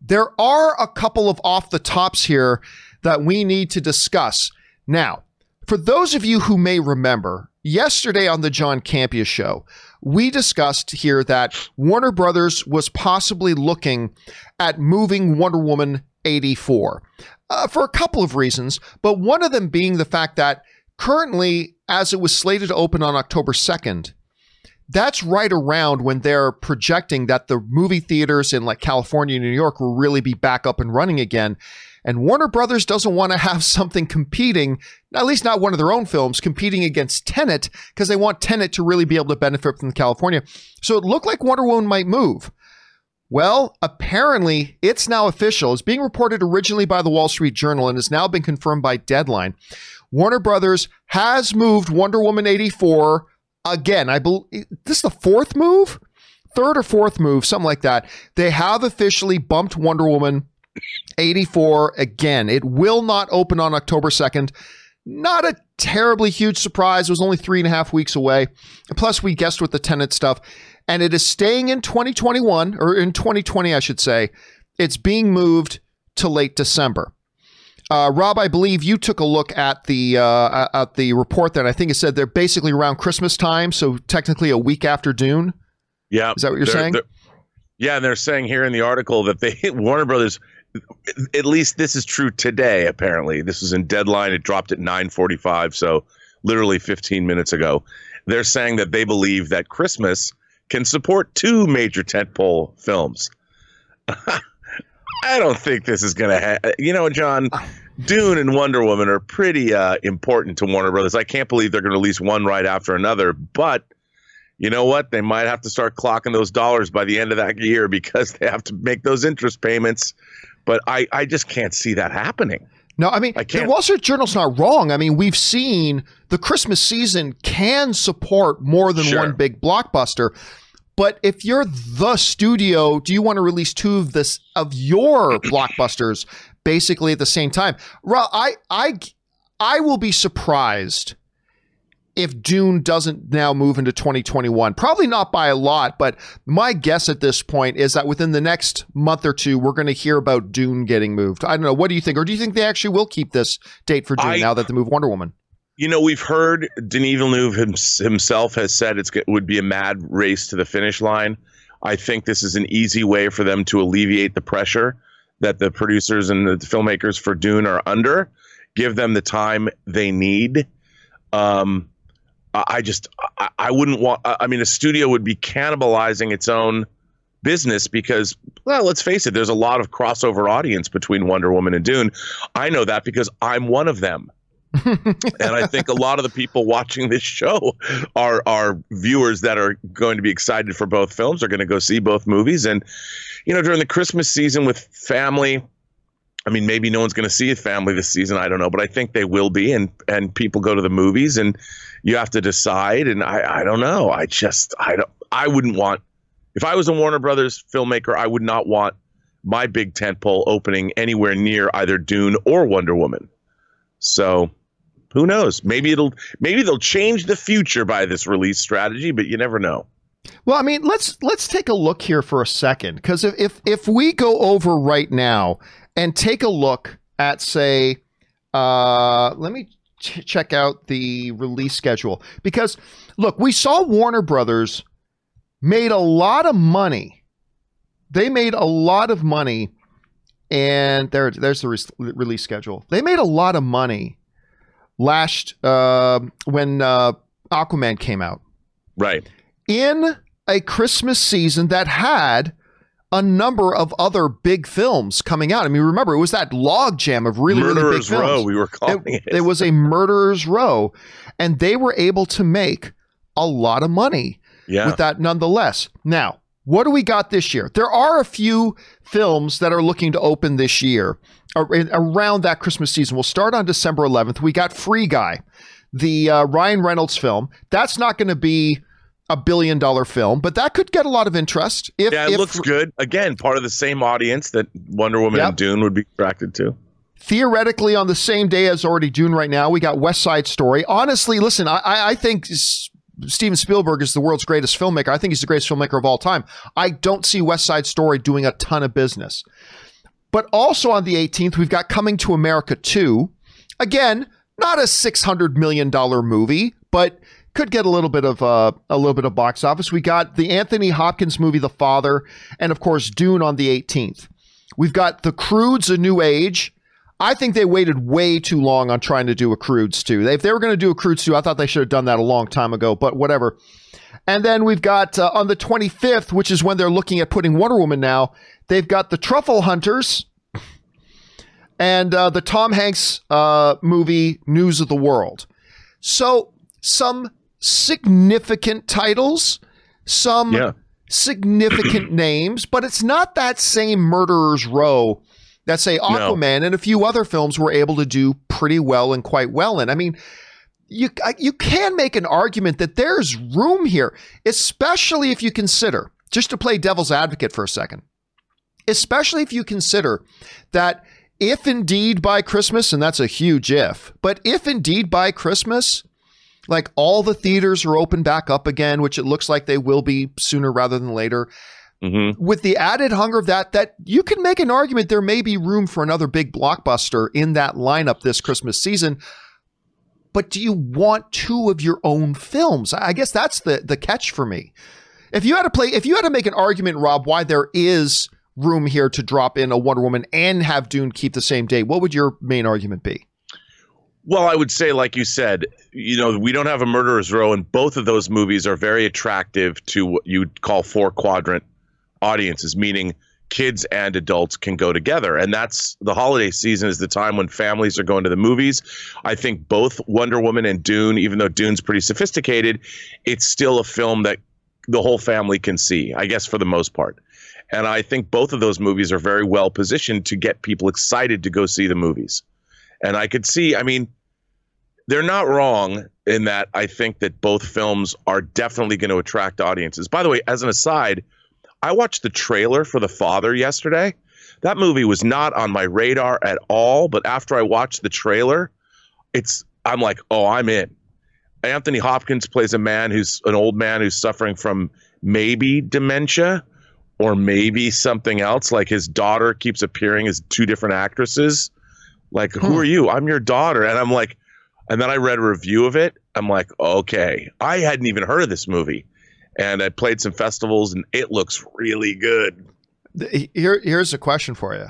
there are a couple of off the tops here that we need to discuss. Now, for those of you who may remember, yesterday on the John Campea show, we discussed here that Warner Brothers was possibly looking at moving Wonder Woman 84 uh, for a couple of reasons, but one of them being the fact that currently, as it was slated to open on October 2nd, that's right around when they're projecting that the movie theaters in like California and New York will really be back up and running again. And Warner Brothers doesn't want to have something competing, at least not one of their own films, competing against Tenet, because they want Tenet to really be able to benefit from California. So it looked like Wonder Woman might move. Well, apparently it's now official. It's being reported originally by the Wall Street Journal and has now been confirmed by Deadline. Warner Brothers has moved Wonder Woman 84 again. I believe this is the fourth move, third or fourth move, something like that. They have officially bumped Wonder Woman 84 again. It will not open on October 2nd. Not a terribly huge surprise. It was only three and a half weeks away. Plus, we guessed with the Tenet stuff and it is staying in 2021 or in 2020, I should say. It's being moved to late December. Uh, Rob, I believe you took a look at the uh, at the report that I think it said they're basically around Christmas time, so technically a week after Dune. Yeah, is that what you're they're, saying? They're, yeah, and they're saying here in the article that they Warner Brothers. At least this is true today. Apparently, this was in deadline. It dropped at 9:45, so literally 15 minutes ago. They're saying that they believe that Christmas can support two major tentpole films. I don't think this is going to happen. You know, John, Dune and Wonder Woman are pretty uh, important to Warner Brothers. I can't believe they're going to release one right after another, but you know what? They might have to start clocking those dollars by the end of that year because they have to make those interest payments. But I, I just can't see that happening. No, I mean, I the Wall Street Journal's not wrong. I mean, we've seen the Christmas season can support more than Sure. one big blockbuster. But if you're the studio, do you want to release two of this of your blockbusters basically at the same time? Well, I I I will be surprised if Dune doesn't now move into 2021. Probably not by a lot, but my guess at this point is that within the next month or two, we're going to hear about Dune getting moved. I don't know. What do you think? Or do you think they actually will keep this date for Dune I- now that they move Wonder Woman? You know, we've heard Denis Villeneuve hims- himself has said it would be a mad race to the finish line. I think this is an easy way for them to alleviate the pressure that the producers and the filmmakers for Dune are under. Give them the time they need. Um, I just, I, I wouldn't want. I mean, a studio would be cannibalizing its own business because, well, let's face it. There's a lot of crossover audience between Wonder Woman and Dune. I know that because I'm one of them and I think a lot of the people watching this show are are viewers that are going to be excited for both films. Are going to go see both movies, and you know, during the Christmas season with family. I mean, maybe no one's going to see a family this season. I don't know, but I think they will be, and and people go to the movies, and you have to decide. And I I don't know. I just I don't I wouldn't want if I was a Warner Brothers filmmaker, I would not want my big tentpole opening anywhere near either Dune or Wonder Woman. So who knows? Maybe it'll maybe they'll change the future by this release strategy, but you never know. Well, I mean, let's let's take a look here for a second because if, if if we go over right now and take a look at say, uh, let me ch- check out the release schedule because look, we saw Warner Brothers made a lot of money. They made a lot of money, and there there's the re- release schedule. They made a lot of money last uh, when uh, Aquaman came out Right. in a Christmas season that had a number of other big films coming out. I mean, remember it was that logjam of really, really big Murderer's films. Row, we were calling it, it. it was a murderer's row, and they were able to make a lot of money Yeah. with that nonetheless. Now, what do we got this year? There are a few films that are looking to open this year around that Christmas season. We'll start on December 11th. We got Free Guy, the uh, Ryan Reynolds film. That's not going to be a billion dollar film, but that could get a lot of interest. If, yeah, it if looks good. Again, part of the same audience that Wonder Woman Yep. and Dune would be attracted to. theoretically on the same day as already Dune right now, we got West Side Story. Honestly, listen, I, I I think Steven Spielberg is the world's greatest filmmaker. I think he's the greatest filmmaker of all time. I don't see West Side Story doing a ton of business. But also on the 18th, we've got Coming to America 2. Again, not a $600 million movie, but could get a little bit of uh, a little bit of box office. We got the Anthony Hopkins movie The Father and of course Dune on the 18th. We've got The Croods A New Age. I think they waited way too long on trying to do a Croods 2. If they were going to do a Croods 2, I thought they should have done that a long time ago, but whatever. And then we've got uh, on the 25th, which is when they're looking at putting Wonder Woman now, they've got The Truffle Hunters and uh, the Tom Hanks uh, movie News of the World. So some significant titles, some Yeah. significant names, but it's not that same Murderer's Row that say Aquaman and a few other films were able to do pretty well and quite well in. I mean, you you can make an argument that there's room here, especially if you consider just to play devil's advocate for a second. Especially if you consider that if indeed by Christmas, and that's a huge if, but if indeed by Christmas, like all the theaters are open back up again, which it looks like they will be sooner rather than later, hmm with the added hunger of that, that you can make an argument there may be room for another big blockbuster in that lineup this Christmas season. But do you want two of your own films? I guess that's the the catch for me. If you had to play, if you had to make an argument, Rob, why there is room here to drop in a Wonder Woman and have Dune keep the same date, what would your main argument be? Well, I would say, like you said, you know, we don't have a murderer's row, and both of those movies are very attractive to what you'd call four quadrant audiences, meaning kids and adults can go together. And that's the holiday season is the time when families are going to the movies. I think both Wonder Woman and Dune, even though Dune's pretty sophisticated, it's still a film that the whole family can see, I guess, for the most part. And I think both of those movies are very well positioned to get people excited to go see the movies. And I could see, I mean, they're not wrong in that I think that both films are definitely going to attract audiences. By the way, as an aside, I watched the trailer for The Father yesterday. That movie was not on my radar at all, but after I watched the trailer, it's I'm like, "Oh, I'm in." Anthony Hopkins plays a man who's an old man who's suffering from maybe dementia or maybe something else like his daughter keeps appearing as two different actresses. Like, Hmm. who are you? I'm your daughter. And I'm like, and then I read a review of it. I'm like, okay, I hadn't even heard of this movie. And I played some festivals and it looks really good. Here, here's a question for you.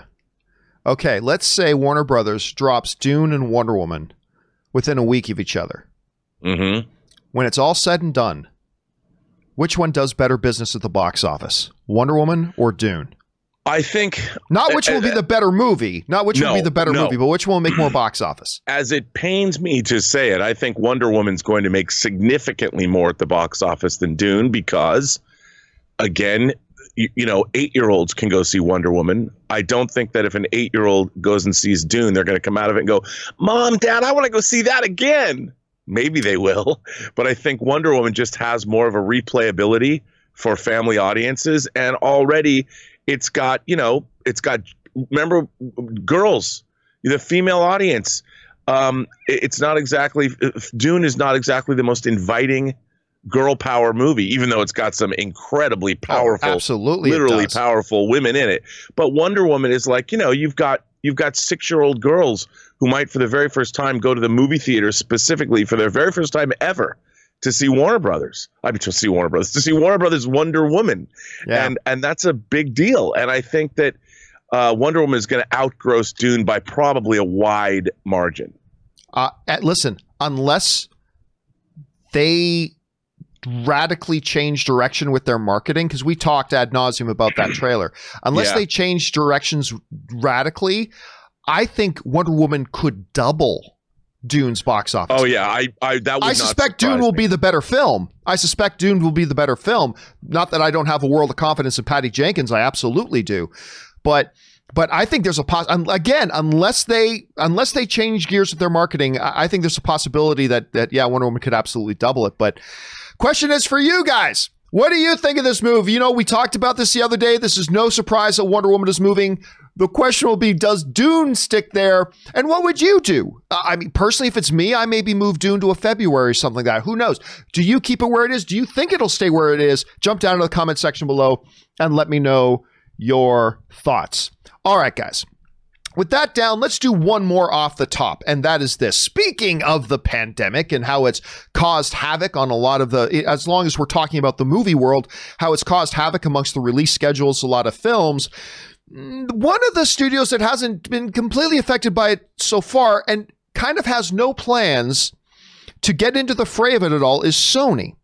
Okay, let's say Warner Brothers drops Dune and Wonder Woman within a week of each other. hmm When it's all said and done, which one does better business at the box office, Wonder Woman or Dune? I think Not which will be the better movie, not which will be the better no. movie, but which will make more box office. as it pains me to say it, I think Wonder Woman's going to make significantly more at the box office than Dune because, again, you, you know, eight year olds can go see Wonder Woman. I don't think that if an eight year old goes and sees Dune, they're going to come out of it and go, Mom, Dad, I want to go see that again. Maybe they will, but I think Wonder Woman just has more of a replayability for family audiences. And already it's got, you know, it's got, remember, girls, the female audience. Um, it's not exactly Dune is not exactly the most inviting girl power movie, even though it's got some incredibly powerful, Oh, absolutely, literally powerful women in it. But Wonder Woman is like, you know, you've got you've got six year old girls who might for the very first time go to the movie theater specifically for their very first time ever to see Warner Brothers. I mean to see Warner Brothers, to see Warner Brothers Wonder Woman. Yeah. And and that's a big deal. And I think that uh, Wonder Woman is going to outgross Dune by probably a wide margin. Uh, uh, listen, unless they radically change direction with their marketing, because we talked ad nauseum about that trailer. Unless Yeah. they change directions radically, I think Wonder Woman could double Dune's box office. Oh yeah, I I that would I suspect Dune will me. be the better film. I suspect Dune will be the better film. Not that I don't have a world of confidence in Patty Jenkins. I absolutely do. But but I think there's a pos- again unless they unless they change gears with their marketing, I, I think there's a possibility that that yeah, Wonder Woman could absolutely double it. But question is for you guys. What do you think of this move? You know, we talked about this the other day. This is no surprise that Wonder Woman is moving The question will be Does Dune stick there? And what would you do? Uh, I mean, personally, if it's me, I maybe move Dune to a February or something like that. Who knows? Do you keep it where it is? Do you think it'll stay where it is? Jump down to the comment section below and let me know your thoughts. All right, guys. With that down, let's do one more off the top, and that is this. Speaking of the pandemic and how it's caused havoc on a lot of the, as long as we're talking about the movie world, how it's caused havoc amongst the release schedules, a lot of films. Mm, one of the studios that hasn't been completely affected by it so far and kind of has no plans to get into the fray of it at all is Sony.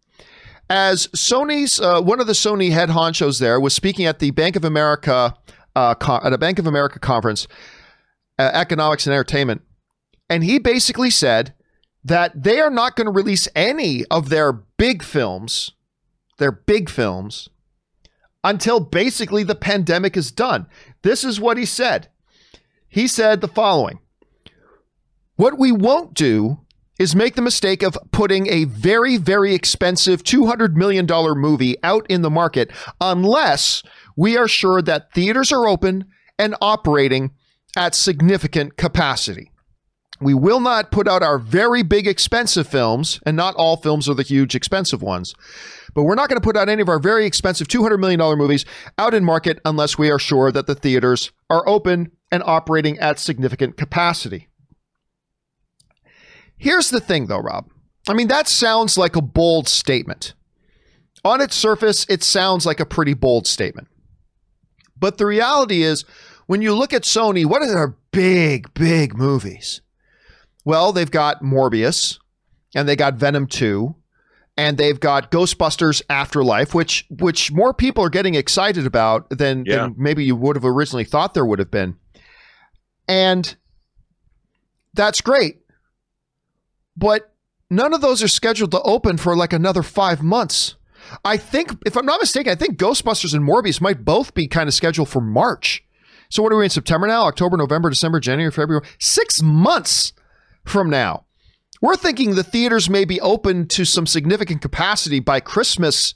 As Sony's uh, one of the Sony head honchos there was speaking at the Bank of America uh, con- at a Bank of America conference, uh, economics and entertainment, and he basically said that they are not going to release any of their big films, their big films, until basically the pandemic is done. This is what he said. He said the following. What we won't do is make the mistake of putting a very, very expensive $200 million movie out in the market unless we are sure that theaters are open and operating at significant capacity. We will not put out our very big expensive films, and not all films are the huge expensive ones, but we're not going to put out any of our very expensive $200 million movies out in market unless we are sure that the theaters are open and operating at significant capacity. Here's the thing, though, Rob. I mean, that sounds like a bold statement. On its surface, it sounds like a pretty bold statement. But the reality is, when you look at Sony, what are their big, big movies? Well, they've got Morbius, and they got Venom 2, and they've got Ghostbusters Afterlife, which which more people are getting excited about than, yeah. than maybe you would have originally thought there would have been. And that's great. But none of those are scheduled to open for like another five months. I think, if I'm not mistaken, I think Ghostbusters and Morbius might both be kind of scheduled for March. So what are we in September now? October, November, December, January, February? Six months from now. We're thinking the theaters may be open to some significant capacity by Christmas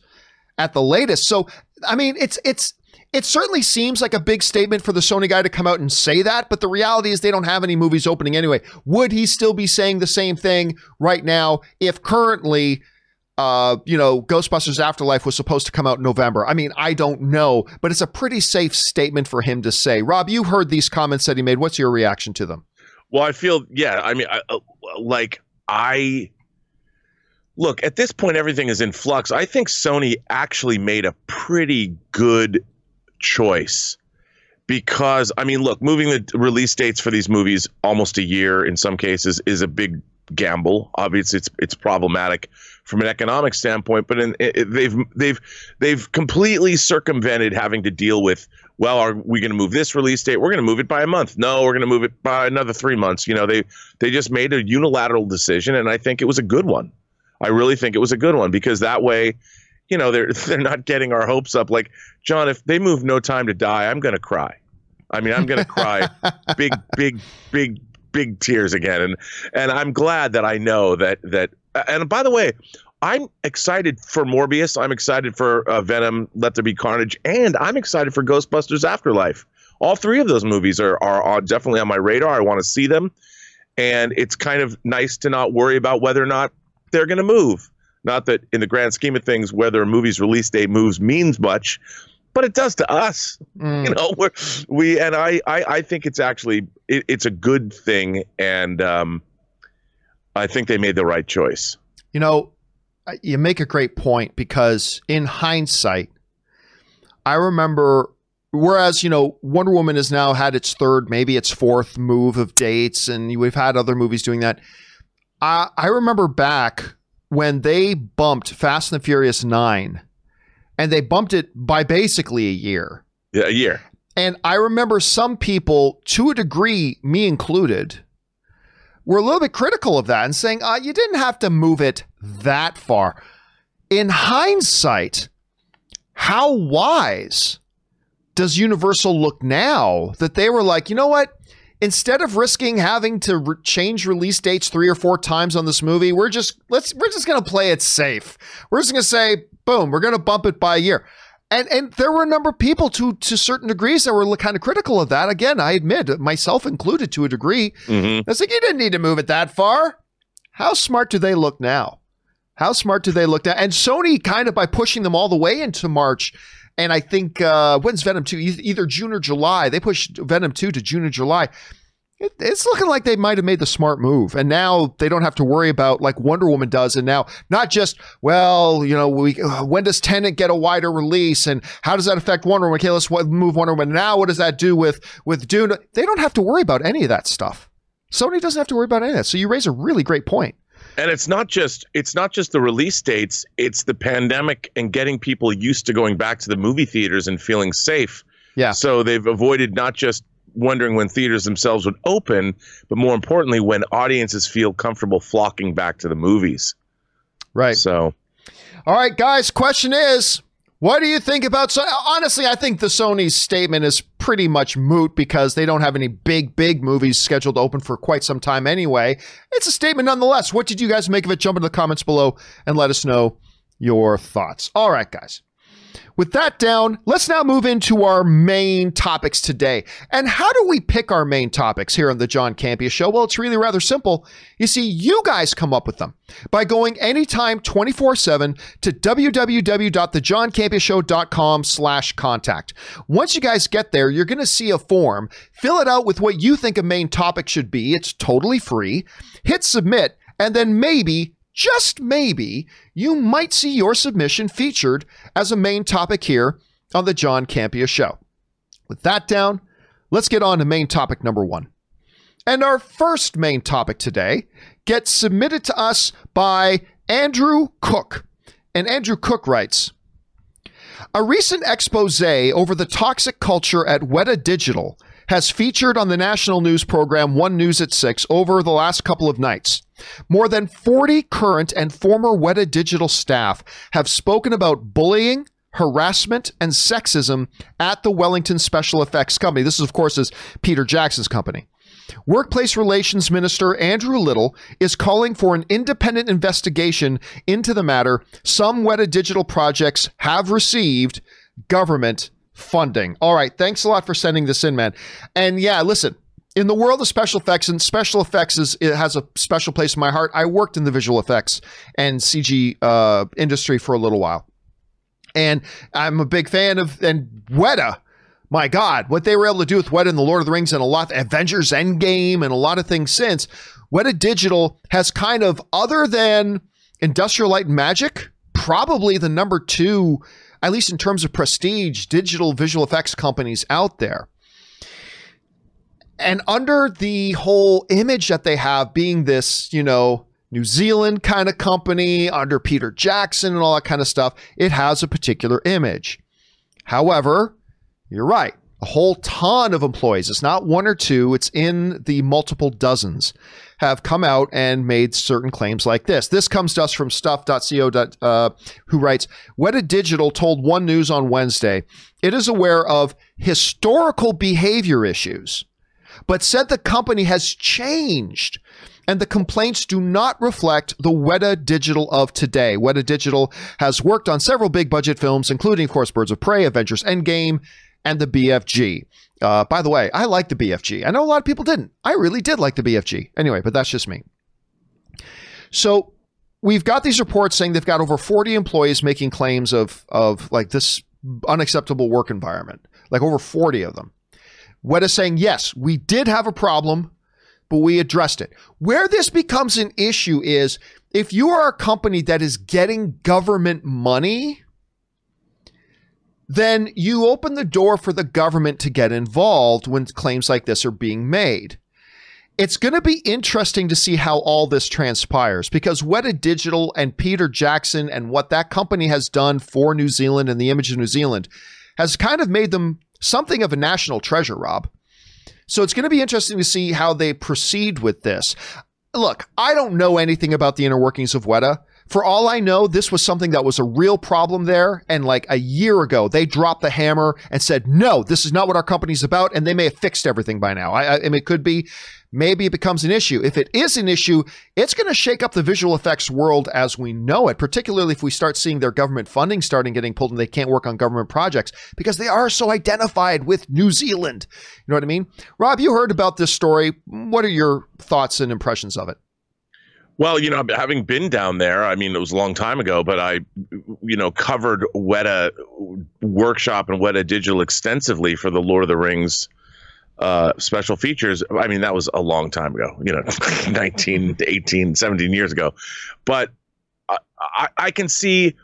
at the latest. So I mean, it's it's it certainly seems like a big statement for the Sony guy to come out and say that, but the reality is they don't have any movies opening anyway. Would he still be saying the same thing right now if currently uh, you know, Ghostbusters Afterlife was supposed to come out in November. I mean, I don't know, but it's a pretty safe statement for him to say. Rob, you heard these comments that he made. What's your reaction to them? Well, I feel, yeah, I mean, I, uh, like, I look at this point, everything is in flux. I think Sony actually made a pretty good choice because I mean, look, moving the release dates for these movies almost a year in some cases is a big gamble. Obviously, it's it's problematic from an economic standpoint, but in, it, they've they've they've completely circumvented having to deal with. Well, are we going to move this release date? We're going to move it by a month. No, we're going to move it by another three months. You know, they they just made a unilateral decision, and I think it was a good one. I really think it was a good one because that way you know they're they're not getting our hopes up. Like John, if they move No Time to Die, I'm gonna cry. I mean, I'm gonna cry big, big, big, big tears again. And and I'm glad that I know that that. And by the way, I'm excited for Morbius. I'm excited for uh, Venom, Let There Be Carnage, and I'm excited for Ghostbusters Afterlife. All three of those movies are are, are definitely on my radar. I want to see them, and it's kind of nice to not worry about whether or not they're going to move. Not that in the grand scheme of things, whether a movie's release date moves means much, but it does to us. Mm. You know, we're, we and I, I, I think it's actually it, it's a good thing, and um, I think they made the right choice. You know, you make a great point because in hindsight, I remember. Whereas you know Wonder Woman has now had its third, maybe its fourth move of dates, and we've had other movies doing that. I I remember back when they bumped Fast and the Furious 9 and they bumped it by basically a year. Yeah, a year. And I remember some people, to a degree, me included, were a little bit critical of that and saying, uh, you didn't have to move it that far. In hindsight, how wise does Universal look now that they were like, you know what? instead of risking having to re- change release dates three or four times on this movie, we're just let's we're just gonna play it safe. We're just gonna say, boom, we're gonna bump it by a year. And and there were a number of people to to certain degrees that were kind of critical of that. Again, I admit, myself included to a degree. Mm-hmm. It's like you didn't need to move it that far. How smart do they look now? How smart do they look now? And Sony kind of by pushing them all the way into March. And I think uh, when's Venom two? E- Either June or July. They pushed Venom two to June or July. It, it's looking like they might have made the smart move, and now they don't have to worry about like Wonder Woman does. And now, not just well, you know, we uh, when does Tenet get a wider release, and how does that affect Wonder Woman? Okay, let's move Wonder Woman. Now, what does that do with with Dune? They don't have to worry about any of that stuff. Sony doesn't have to worry about any of that. So you raise a really great point. And it's not just it's not just the release dates, it's the pandemic and getting people used to going back to the movie theaters and feeling safe. Yeah. So they've avoided not just wondering when theaters themselves would open, but more importantly when audiences feel comfortable flocking back to the movies. Right. So All right, guys. Question is, what do you think about? So honestly, I think the Sony's statement is pretty much moot because they don't have any big, big movies scheduled to open for quite some time anyway. It's a statement nonetheless. What did you guys make of it? Jump into the comments below and let us know your thoughts. All right, guys. With that down, let's now move into our main topics today. And how do we pick our main topics here on the John Campea Show? Well, it's really rather simple. You see, you guys come up with them by going anytime 24-7 to www.thejohncampeashow.com slash contact. Once you guys get there, you're going to see a form. Fill it out with what you think a main topic should be. It's totally free. Hit submit, and then maybe just maybe, you might see your submission featured as a main topic here on the John Campea Show. With that down, let's get on to main topic number one. And our first main topic today gets submitted to us by Andrew Cook. And Andrew Cook writes A recent expose over the toxic culture at Weta Digital has featured on the national news program One News at 6 over the last couple of nights. More than 40 current and former Weta Digital staff have spoken about bullying, harassment, and sexism at the Wellington Special Effects Company. This, is, of course, is Peter Jackson's company. Workplace Relations Minister Andrew Little is calling for an independent investigation into the matter. Some Weta Digital projects have received government funding. All right, thanks a lot for sending this in, man. And yeah, listen, in the world of special effects, and special effects is it has a special place in my heart. I worked in the visual effects and CG uh, industry for a little while, and I'm a big fan of and Weta. My God, what they were able to do with Weta and the Lord of the Rings and a lot Avengers Endgame and a lot of things since Weta Digital has kind of other than Industrial Light and Magic, probably the number two, at least in terms of prestige, digital visual effects companies out there and under the whole image that they have being this, you know, New Zealand kind of company under Peter Jackson and all that kind of stuff, it has a particular image. However, you're right. A whole ton of employees, it's not one or two, it's in the multiple dozens, have come out and made certain claims like this. This comes to us from stuff.co. Uh, who writes Weta Digital told One News on Wednesday it is aware of historical behavior issues but said the company has changed and the complaints do not reflect the Weta Digital of today. Weta Digital has worked on several big budget films, including, of course, Birds of Prey, Avengers Endgame, and the BFG. Uh, by the way, I like the BFG. I know a lot of people didn't. I really did like the BFG. Anyway, but that's just me. So we've got these reports saying they've got over 40 employees making claims of of like this unacceptable work environment, like over 40 of them. Weta saying, yes, we did have a problem, but we addressed it. Where this becomes an issue is if you are a company that is getting government money, then you open the door for the government to get involved when claims like this are being made. It's going to be interesting to see how all this transpires because Weta Digital and Peter Jackson and what that company has done for New Zealand and the image of New Zealand has kind of made them something of a national treasure, Rob. So it's going to be interesting to see how they proceed with this. Look, I don't know anything about the inner workings of Weta. For all I know, this was something that was a real problem there. And like a year ago, they dropped the hammer and said, no, this is not what our company's about. And they may have fixed everything by now. I, I, I mean, it could be, maybe it becomes an issue. If it is an issue, it's going to shake up the visual effects world as we know it, particularly if we start seeing their government funding starting getting pulled and they can't work on government projects because they are so identified with New Zealand. You know what I mean? Rob, you heard about this story. What are your thoughts and impressions of it? Well, you know, having been down there, I mean, it was a long time ago, but I, you know, covered Weta Workshop and Weta Digital extensively for the Lord of the Rings uh, special features. I mean, that was a long time ago, you know, 19, 18, 17 years ago. But I, I can see,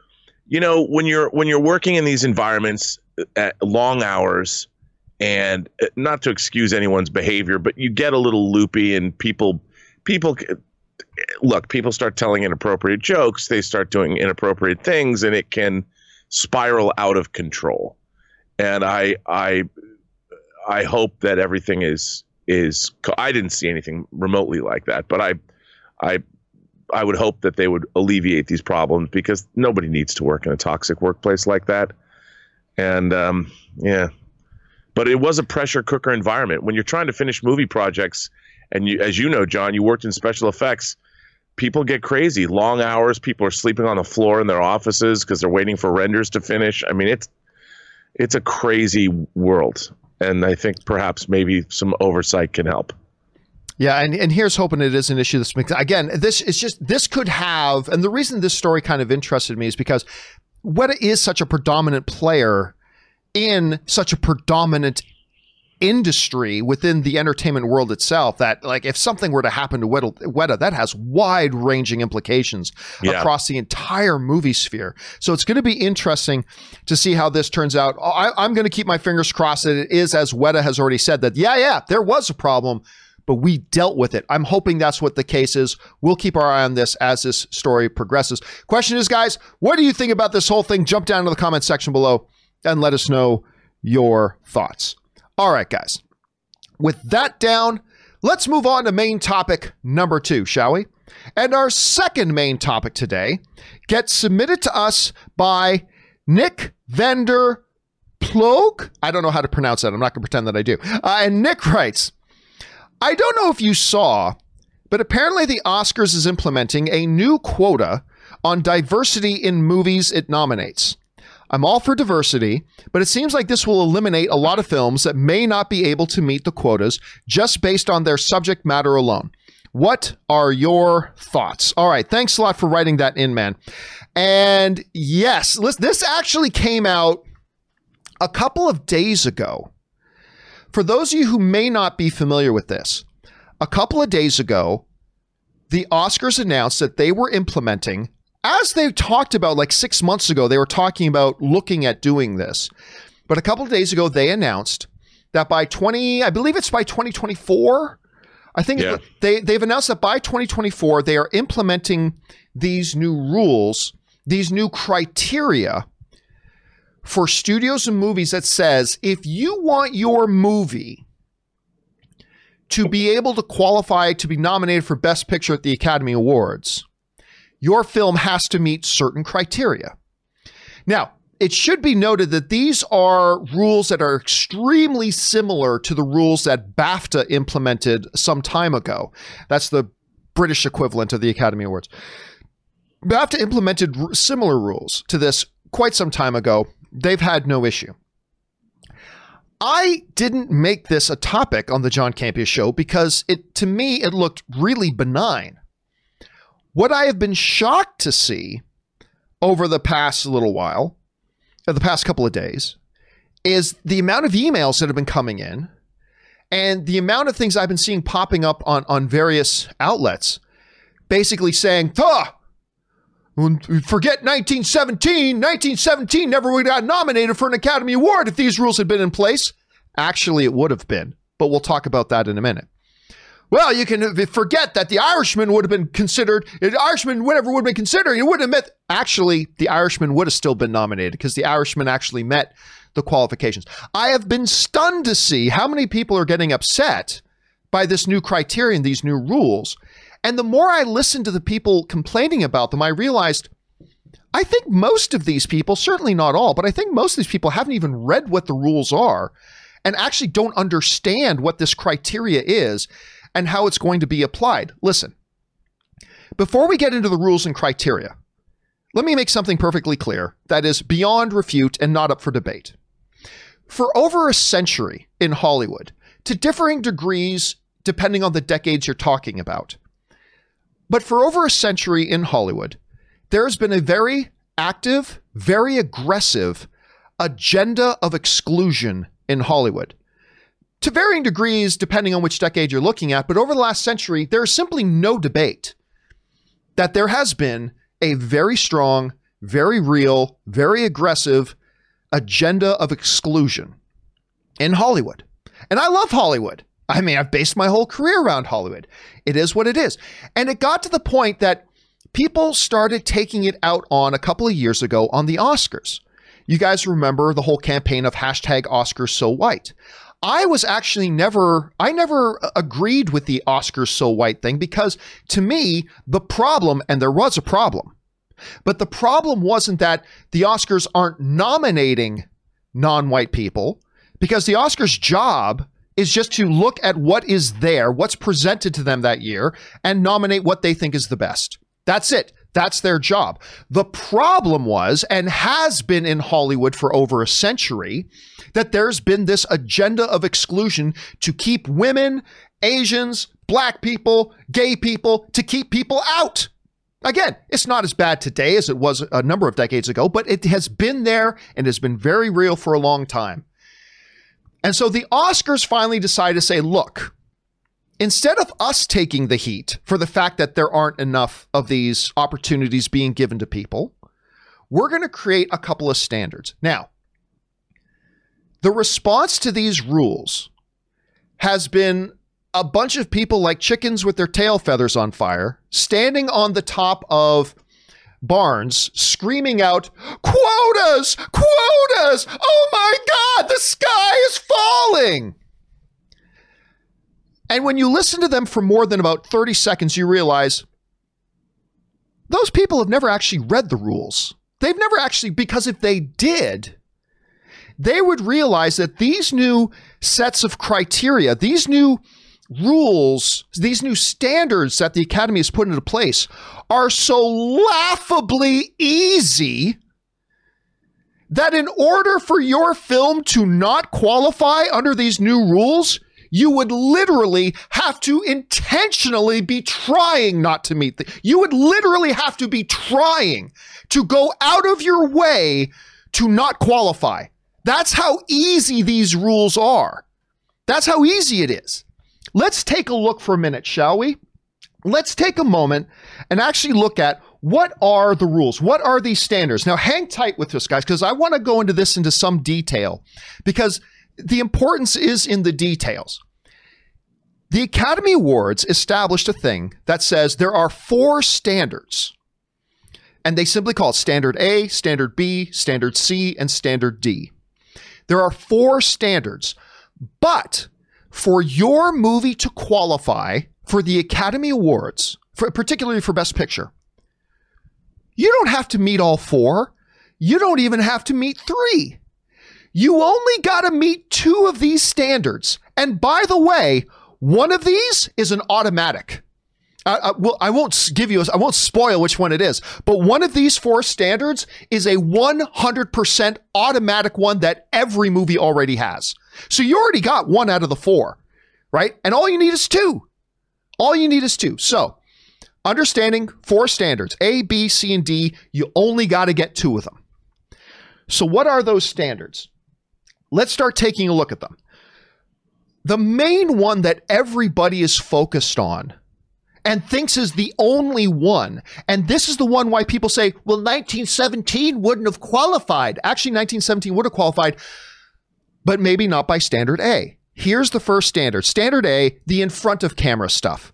you know, when you're when you're working in these environments at long hours, and uh, not to excuse anyone's behavior, but you get a little loopy, and people people look, people start telling inappropriate jokes, they start doing inappropriate things, and it can spiral out of control. And I, I, I hope that everything is is. I didn't see anything remotely like that, but I, I, I would hope that they would alleviate these problems because nobody needs to work in a toxic workplace like that. And um, yeah, but it was a pressure cooker environment when you're trying to finish movie projects and you, as you know, John, you worked in special effects. People get crazy, long hours. People are sleeping on the floor in their offices because they're waiting for renders to finish. I mean, it's it's a crazy world, and I think perhaps maybe some oversight can help. Yeah, and, and here's hoping it is an issue that's again, this is just this could have and the reason this story kind of interested me is because Weta is such a predominant player in such a predominant industry within the entertainment world itself that like if something were to happen to Weta, Weta that has wide ranging implications yeah. across the entire movie sphere. So it's going to be interesting to see how this turns out. Oh, I, I'm going to keep my fingers crossed that it is as Weta has already said that yeah, yeah, there was a problem but we dealt with it. I'm hoping that's what the case is. We'll keep our eye on this as this story progresses. Question is, guys, what do you think about this whole thing? Jump down to the comment section below and let us know your thoughts. All right, guys. With that down, let's move on to main topic number two, shall we? And our second main topic today gets submitted to us by Nick Vander Ploeg. I don't know how to pronounce that. I'm not going to pretend that I do. Uh, and Nick writes, I don't know if you saw, but apparently the Oscars is implementing a new quota on diversity in movies it nominates. I'm all for diversity, but it seems like this will eliminate a lot of films that may not be able to meet the quotas just based on their subject matter alone. What are your thoughts? All right, thanks a lot for writing that in, man. And yes, this actually came out a couple of days ago. For those of you who may not be familiar with this, a couple of days ago, the Oscars announced that they were implementing as they talked about like six months ago, they were talking about looking at doing this. But a couple of days ago, they announced that by 20, I believe it's by 2024. I think yeah. they, they've announced that by 2024, they are implementing these new rules, these new criteria for studios and movies that says if you want your movie to be able to qualify to be nominated for Best Picture at the Academy Awards, your film has to meet certain criteria. Now, it should be noted that these are rules that are extremely similar to the rules that BAFTA implemented some time ago. That's the British equivalent of the Academy Awards. BAFTA implemented r- similar rules to this quite some time ago. They've had no issue. I didn't make this a topic on the John Campea show because it to me it looked really benign. What I have been shocked to see over the past little while, uh, the past couple of days, is the amount of emails that have been coming in and the amount of things I've been seeing popping up on, on various outlets, basically saying, ah, forget 1917. 1917 never would have got nominated for an Academy Award if these rules had been in place. Actually, it would have been, but we'll talk about that in a minute. Well, you can forget that the Irishman would have been considered, the Irishman, whatever would have been considered, you wouldn't have met. Actually, the Irishman would have still been nominated because the Irishman actually met the qualifications. I have been stunned to see how many people are getting upset by this new criterion, these new rules. And the more I listened to the people complaining about them, I realized I think most of these people, certainly not all, but I think most of these people haven't even read what the rules are and actually don't understand what this criteria is and how it's going to be applied. Listen, before we get into the rules and criteria, let me make something perfectly clear that is beyond refute and not up for debate. For over a century in Hollywood, to differing degrees depending on the decades you're talking about, but for over a century in Hollywood, there's been a very active, very aggressive agenda of exclusion in Hollywood. To varying degrees, depending on which decade you're looking at, but over the last century, there is simply no debate that there has been a very strong, very real, very aggressive agenda of exclusion in Hollywood. And I love Hollywood. I mean, I've based my whole career around Hollywood. It is what it is. And it got to the point that people started taking it out on a couple of years ago on the Oscars. You guys remember the whole campaign of hashtag Oscars so white. I was actually never, I never uh, agreed with the Oscars so white thing because to me, the problem, and there was a problem, but the problem wasn't that the Oscars aren't nominating non white people because the Oscars' job is just to look at what is there, what's presented to them that year, and nominate what they think is the best. That's it. That's their job. The problem was, and has been in Hollywood for over a century, that there's been this agenda of exclusion to keep women, Asians, black people, gay people, to keep people out. Again, it's not as bad today as it was a number of decades ago, but it has been there and has been very real for a long time. And so the Oscars finally decided to say, look, instead of us taking the heat for the fact that there aren't enough of these opportunities being given to people, we're going to create a couple of standards. Now, the response to these rules has been a bunch of people like chickens with their tail feathers on fire standing on the top of barns screaming out, Quotas! Quotas! Oh my God, the sky is falling! And when you listen to them for more than about 30 seconds, you realize those people have never actually read the rules. They've never actually, because if they did, they would realize that these new sets of criteria, these new rules, these new standards that the Academy has put into place are so laughably easy that in order for your film to not qualify under these new rules, you would literally have to intentionally be trying not to meet the, you would literally have to be trying to go out of your way to not qualify. That's how easy these rules are. That's how easy it is. Let's take a look for a minute, shall we? Let's take a moment and actually look at what are the rules? What are these standards? Now, hang tight with this, guys, because I want to go into this into some detail because the importance is in the details. The Academy Awards established a thing that says there are four standards. And they simply call it Standard A, Standard B, Standard C, and Standard D. There are four standards. But for your movie to qualify for the Academy Awards, for, particularly for Best Picture, you don't have to meet all four. You don't even have to meet three. You only got to meet two of these standards. And by the way, one of these is an automatic. I, I, well, I won't give you, I won't spoil which one it is, but one of these four standards is a 100% automatic one that every movie already has. So you already got one out of the four, right? And all you need is two. All you need is two. So understanding four standards, A, B, C, and D, you only got to get two of them. So what are those standards? Let's start taking a look at them. The main one that everybody is focused on and thinks is the only one. And this is the one why people say, well, 1917 wouldn't have qualified. Actually, 1917 would have qualified, but maybe not by standard A. Here's the first standard standard A, the in front of camera stuff.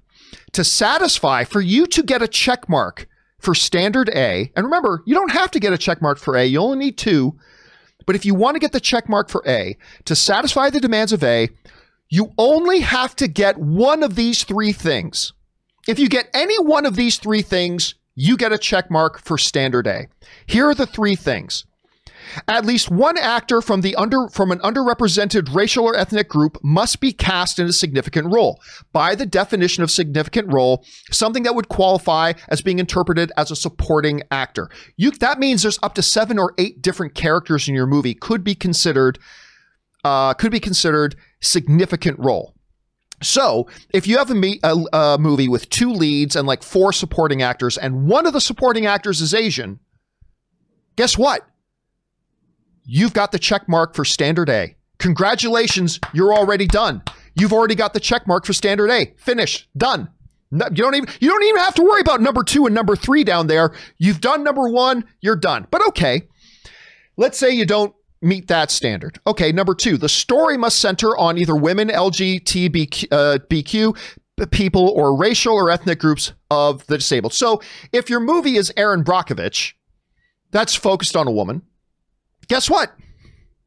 To satisfy, for you to get a check mark for standard A, and remember, you don't have to get a check mark for A, you only need two. But if you want to get the check mark for A, to satisfy the demands of A, you only have to get one of these three things. If you get any one of these three things, you get a check mark for standard A. Here are the three things. At least one actor from the under from an underrepresented racial or ethnic group must be cast in a significant role. By the definition of significant role, something that would qualify as being interpreted as a supporting actor. You that means there's up to 7 or 8 different characters in your movie could be considered uh, could be considered significant role. So, if you have a, me- a, a movie with two leads and like four supporting actors, and one of the supporting actors is Asian, guess what? You've got the check mark for standard A. Congratulations, you're already done. You've already got the check mark for standard A. Finish. Done. No, you don't even you don't even have to worry about number 2 and number 3 down there. You've done number 1, you're done. But okay. Let's say you don't meet that standard. Okay, number 2, the story must center on either women, LGBTQ uh, BQ, people or racial or ethnic groups of the disabled. So, if your movie is Erin Brockovich, that's focused on a woman Guess what?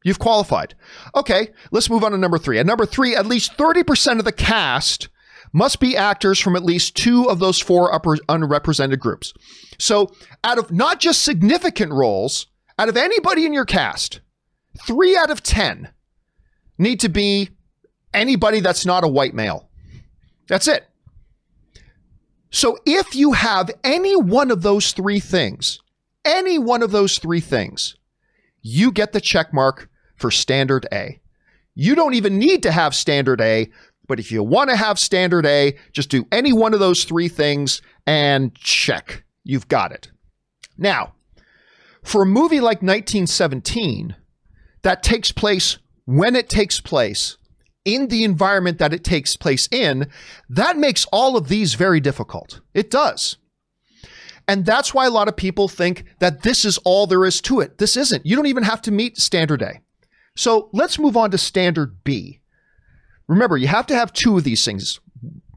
You've qualified. Okay, let's move on to number three. At number three, at least 30% of the cast must be actors from at least two of those four upper unrepresented groups. So, out of not just significant roles, out of anybody in your cast, three out of 10 need to be anybody that's not a white male. That's it. So, if you have any one of those three things, any one of those three things, you get the check mark for standard A. You don't even need to have standard A, but if you want to have standard A, just do any one of those three things and check. You've got it. Now, for a movie like 1917 that takes place when it takes place in the environment that it takes place in, that makes all of these very difficult. It does. And that's why a lot of people think that this is all there is to it. This isn't. You don't even have to meet standard A. So let's move on to standard B. Remember, you have to have two of these things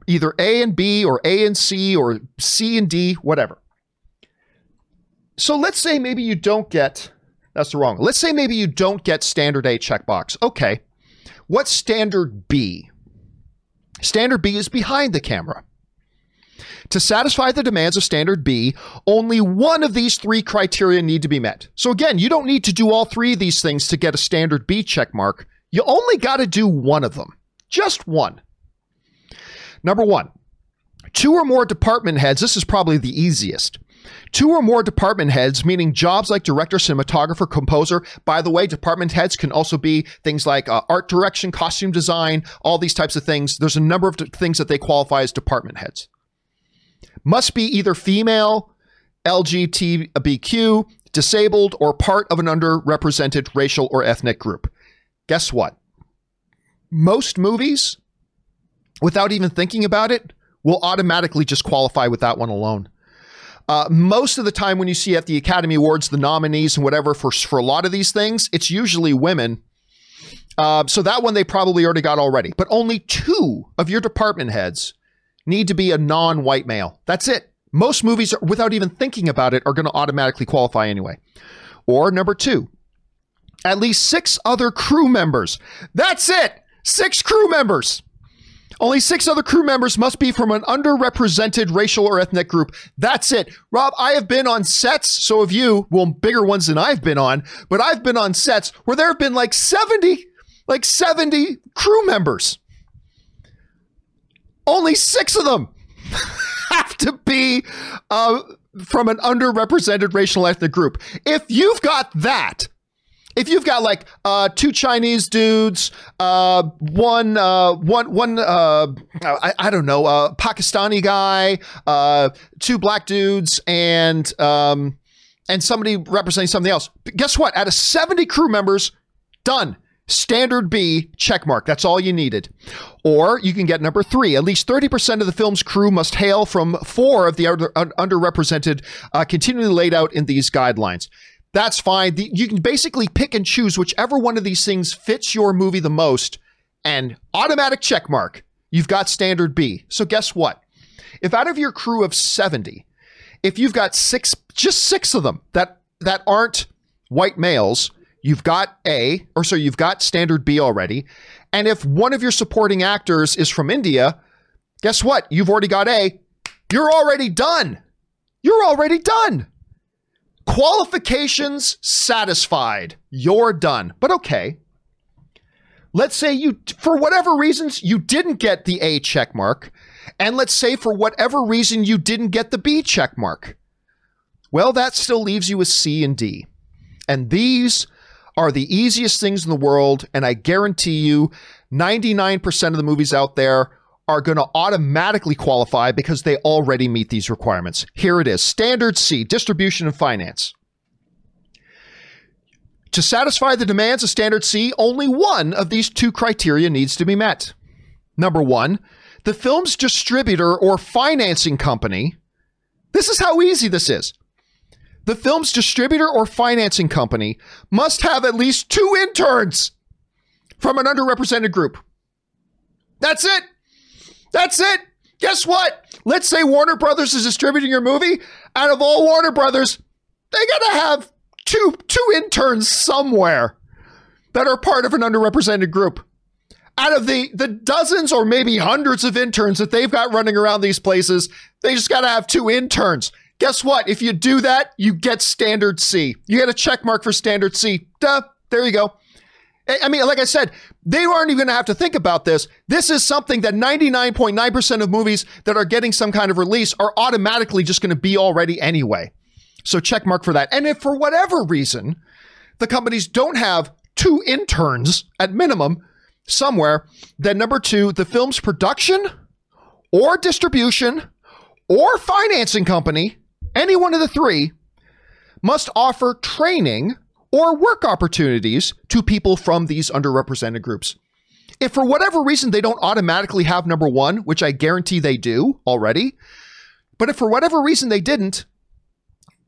either A and B, or A and C, or C and D, whatever. So let's say maybe you don't get, that's the wrong. Let's say maybe you don't get standard A checkbox. Okay. What's standard B? Standard B is behind the camera. To satisfy the demands of Standard B, only one of these three criteria need to be met. So again, you don't need to do all three of these things to get a Standard B check mark. You only got to do one of them. Just one. Number one, two or more department heads. This is probably the easiest. Two or more department heads, meaning jobs like director, cinematographer, composer. By the way, department heads can also be things like uh, art direction, costume design, all these types of things. There's a number of things that they qualify as department heads must be either female, LGBTQ, disabled, or part of an underrepresented racial or ethnic group. Guess what? Most movies, without even thinking about it, will automatically just qualify with that one alone. Uh, most of the time, when you see at the Academy Awards the nominees and whatever for for a lot of these things, it's usually women. Uh, so that one they probably already got already. But only two of your department heads need to be a non white male. That's it. Most movies, without even thinking about it, are going to automatically qualify anyway. Or number two, at least six other crew members. That's it. Six crew members. Only six other crew members must be from an underrepresented racial or ethnic group. That's it. Rob, I have been on sets, so have you, well, bigger ones than I've been on, but I've been on sets where there have been like 70, like 70 crew members. Only six of them have to be uh, from an underrepresented racial ethnic group. If you've got that, if you've got like uh, two Chinese dudes, uh, one, uh, one, one, uh, I, I, don't know, a Pakistani guy, uh, two black dudes, and um, and somebody representing something else. Guess what? Out of seventy crew members, done. Standard B, check mark. That's all you needed. Or you can get number three. At least 30% of the film's crew must hail from four of the under, underrepresented, uh, continually laid out in these guidelines. That's fine. The, you can basically pick and choose whichever one of these things fits your movie the most and automatic check mark. You've got standard B. So guess what? If out of your crew of 70, if you've got six, just six of them that, that aren't white males, You've got A, or so you've got standard B already. And if one of your supporting actors is from India, guess what? You've already got A. You're already done. You're already done. Qualifications satisfied. You're done. But okay. Let's say you, for whatever reasons, you didn't get the A check mark. And let's say for whatever reason you didn't get the B check mark. Well, that still leaves you with C and D. And these are the easiest things in the world. And I guarantee you, 99% of the movies out there are going to automatically qualify because they already meet these requirements. Here it is Standard C, distribution and finance. To satisfy the demands of Standard C, only one of these two criteria needs to be met. Number one, the film's distributor or financing company. This is how easy this is. The film's distributor or financing company must have at least two interns from an underrepresented group. That's it. That's it. Guess what? Let's say Warner Brothers is distributing your movie. Out of all Warner Brothers, they got to have two two interns somewhere that are part of an underrepresented group. Out of the the dozens or maybe hundreds of interns that they've got running around these places, they just got to have two interns. Guess what? If you do that, you get standard C. You get a check mark for standard C. Duh. There you go. I mean, like I said, they aren't even going to have to think about this. This is something that 99.9% of movies that are getting some kind of release are automatically just going to be already anyway. So check mark for that. And if for whatever reason the companies don't have two interns at minimum somewhere, then number two, the film's production or distribution or financing company, any one of the three, must offer training or work opportunities to people from these underrepresented groups. If for whatever reason they don't automatically have number one, which I guarantee they do already, but if for whatever reason they didn't,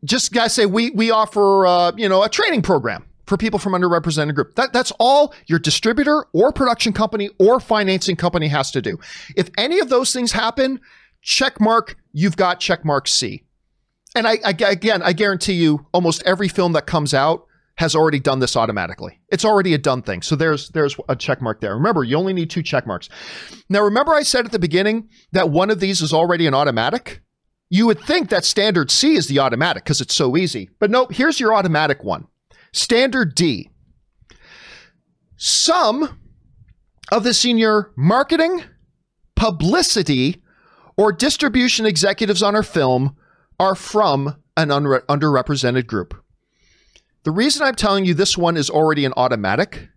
just guys say we we offer uh, you know a training program for people from underrepresented group. That that's all your distributor or production company or financing company has to do. If any of those things happen, check mark you've got check mark C. And I, I again I guarantee you almost every film that comes out has already done this automatically. It's already a done thing. So there's there's a check mark there. Remember, you only need two check marks. Now remember I said at the beginning that one of these is already an automatic? You would think that standard C is the automatic because it's so easy. But nope, here's your automatic one. Standard D. Some of the senior marketing, publicity, or distribution executives on our film are from an unre- underrepresented group. The reason I'm telling you this one is already an automatic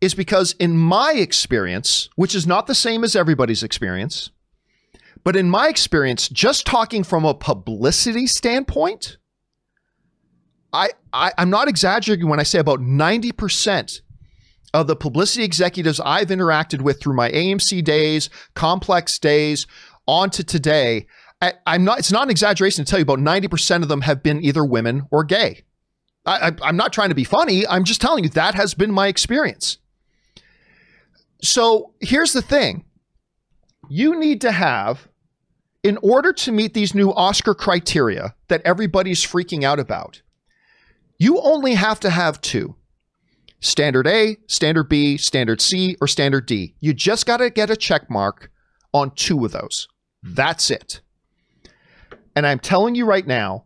is because, in my experience, which is not the same as everybody's experience, but in my experience, just talking from a publicity standpoint, I, I am not exaggerating when I say about 90% of the publicity executives I've interacted with through my AMC days, complex days, on to today. I, I'm not. It's not an exaggeration to tell you about 90% of them have been either women or gay. I, I, I'm not trying to be funny. I'm just telling you that has been my experience. So here's the thing you need to have, in order to meet these new Oscar criteria that everybody's freaking out about, you only have to have two standard A, standard B, standard C, or standard D. You just got to get a check mark on two of those. That's it. And I'm telling you right now,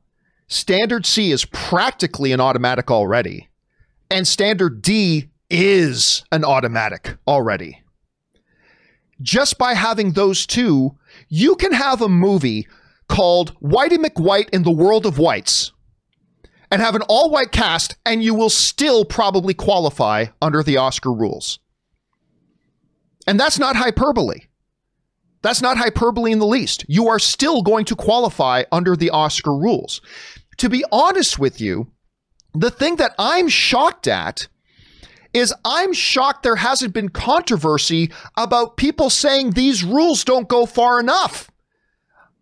Standard C is practically an automatic already, and Standard D is an automatic already. Just by having those two, you can have a movie called Whitey McWhite in the World of Whites and have an all white cast, and you will still probably qualify under the Oscar rules. And that's not hyperbole. That's not hyperbole in the least. You are still going to qualify under the Oscar rules to be honest with you, the thing that I'm shocked at is I'm shocked there hasn't been controversy about people saying these rules don't go far enough.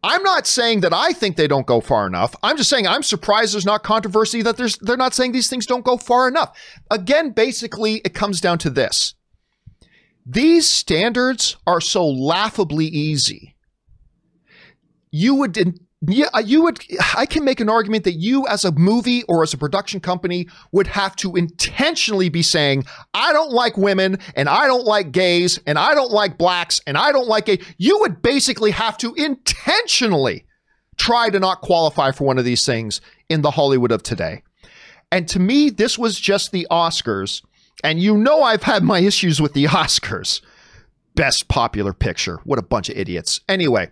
I'm not saying that I think they don't go far enough. I'm just saying I'm surprised there's not controversy that there's they're not saying these things don't go far enough. Again, basically it comes down to this. These standards are so laughably easy. You would yeah, you would. I can make an argument that you, as a movie or as a production company, would have to intentionally be saying, "I don't like women, and I don't like gays, and I don't like blacks, and I don't like gay." You would basically have to intentionally try to not qualify for one of these things in the Hollywood of today. And to me, this was just the Oscars. And you know, I've had my issues with the Oscars. Best popular picture. What a bunch of idiots. Anyway,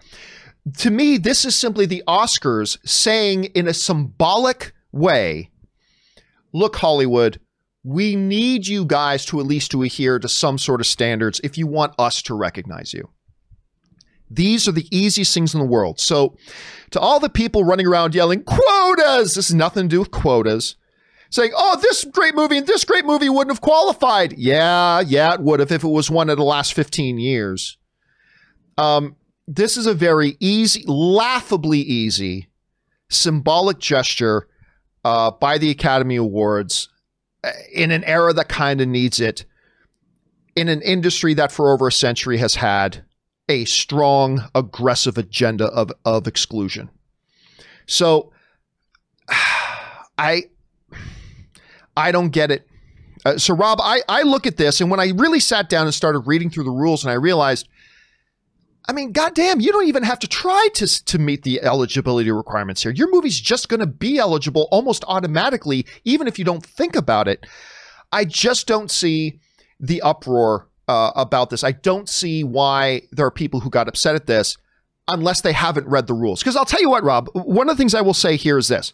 to me, this is simply the Oscars saying in a symbolic way look, Hollywood, we need you guys to at least to adhere to some sort of standards if you want us to recognize you. These are the easiest things in the world. So, to all the people running around yelling, quotas, this is nothing to do with quotas, saying, oh, this great movie and this great movie wouldn't have qualified. Yeah, yeah, it would have if it was one of the last 15 years. Um, this is a very easy, laughably easy, symbolic gesture uh, by the Academy Awards uh, in an era that kind of needs it, in an industry that for over a century has had a strong, aggressive agenda of, of exclusion. So I I don't get it. Uh, so Rob, I, I look at this and when I really sat down and started reading through the rules and I realized I mean, goddamn, you don't even have to try to, to meet the eligibility requirements here. Your movie's just going to be eligible almost automatically, even if you don't think about it. I just don't see the uproar uh, about this. I don't see why there are people who got upset at this unless they haven't read the rules. Because I'll tell you what, Rob, one of the things I will say here is this.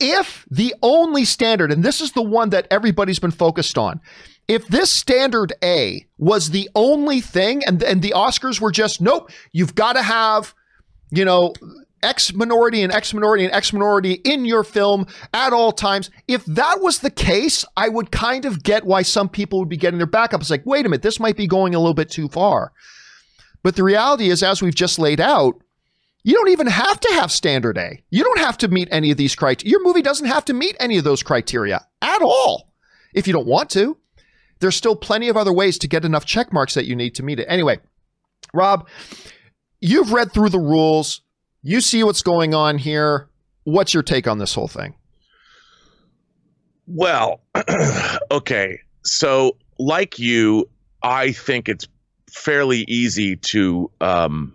If the only standard, and this is the one that everybody's been focused on, if this standard A was the only thing and, and the Oscars were just, nope, you've got to have, you know, X minority and X minority and X minority in your film at all times. If that was the case, I would kind of get why some people would be getting their backup. It's like, wait a minute, this might be going a little bit too far. But the reality is, as we've just laid out, you don't even have to have standard A. You don't have to meet any of these criteria. Your movie doesn't have to meet any of those criteria at all if you don't want to there's still plenty of other ways to get enough check marks that you need to meet it. Anyway, Rob, you've read through the rules. You see what's going on here. What's your take on this whole thing? Well, okay. So, like you, I think it's fairly easy to um,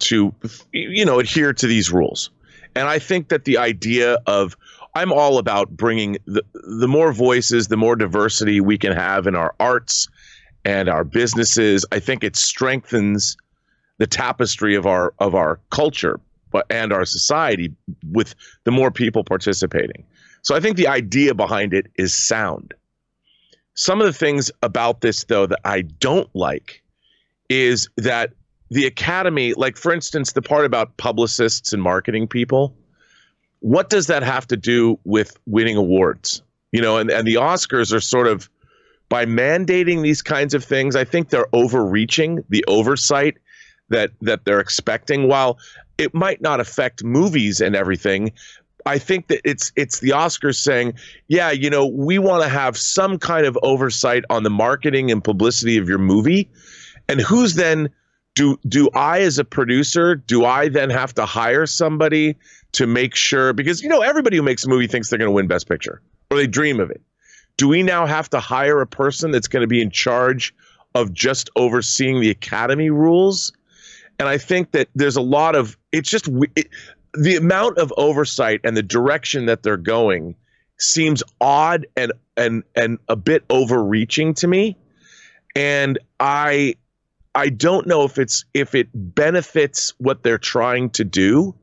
to you know adhere to these rules, and I think that the idea of I'm all about bringing the the more voices, the more diversity we can have in our arts and our businesses. I think it strengthens the tapestry of our of our culture but and our society with the more people participating. So I think the idea behind it is sound. Some of the things about this though that I don't like is that the academy like for instance the part about publicists and marketing people what does that have to do with winning awards? You know, and, and the Oscars are sort of by mandating these kinds of things, I think they're overreaching the oversight that that they're expecting. While it might not affect movies and everything, I think that it's it's the Oscars saying, yeah, you know, we want to have some kind of oversight on the marketing and publicity of your movie. And who's then do do I as a producer, do I then have to hire somebody to make sure because you know everybody who makes a movie thinks they're going to win best picture or they dream of it. Do we now have to hire a person that's going to be in charge of just overseeing the academy rules? And i think that there's a lot of it's just it, the amount of oversight and the direction that they're going seems odd and and and a bit overreaching to me. And i i don't know if it's if it benefits what they're trying to do.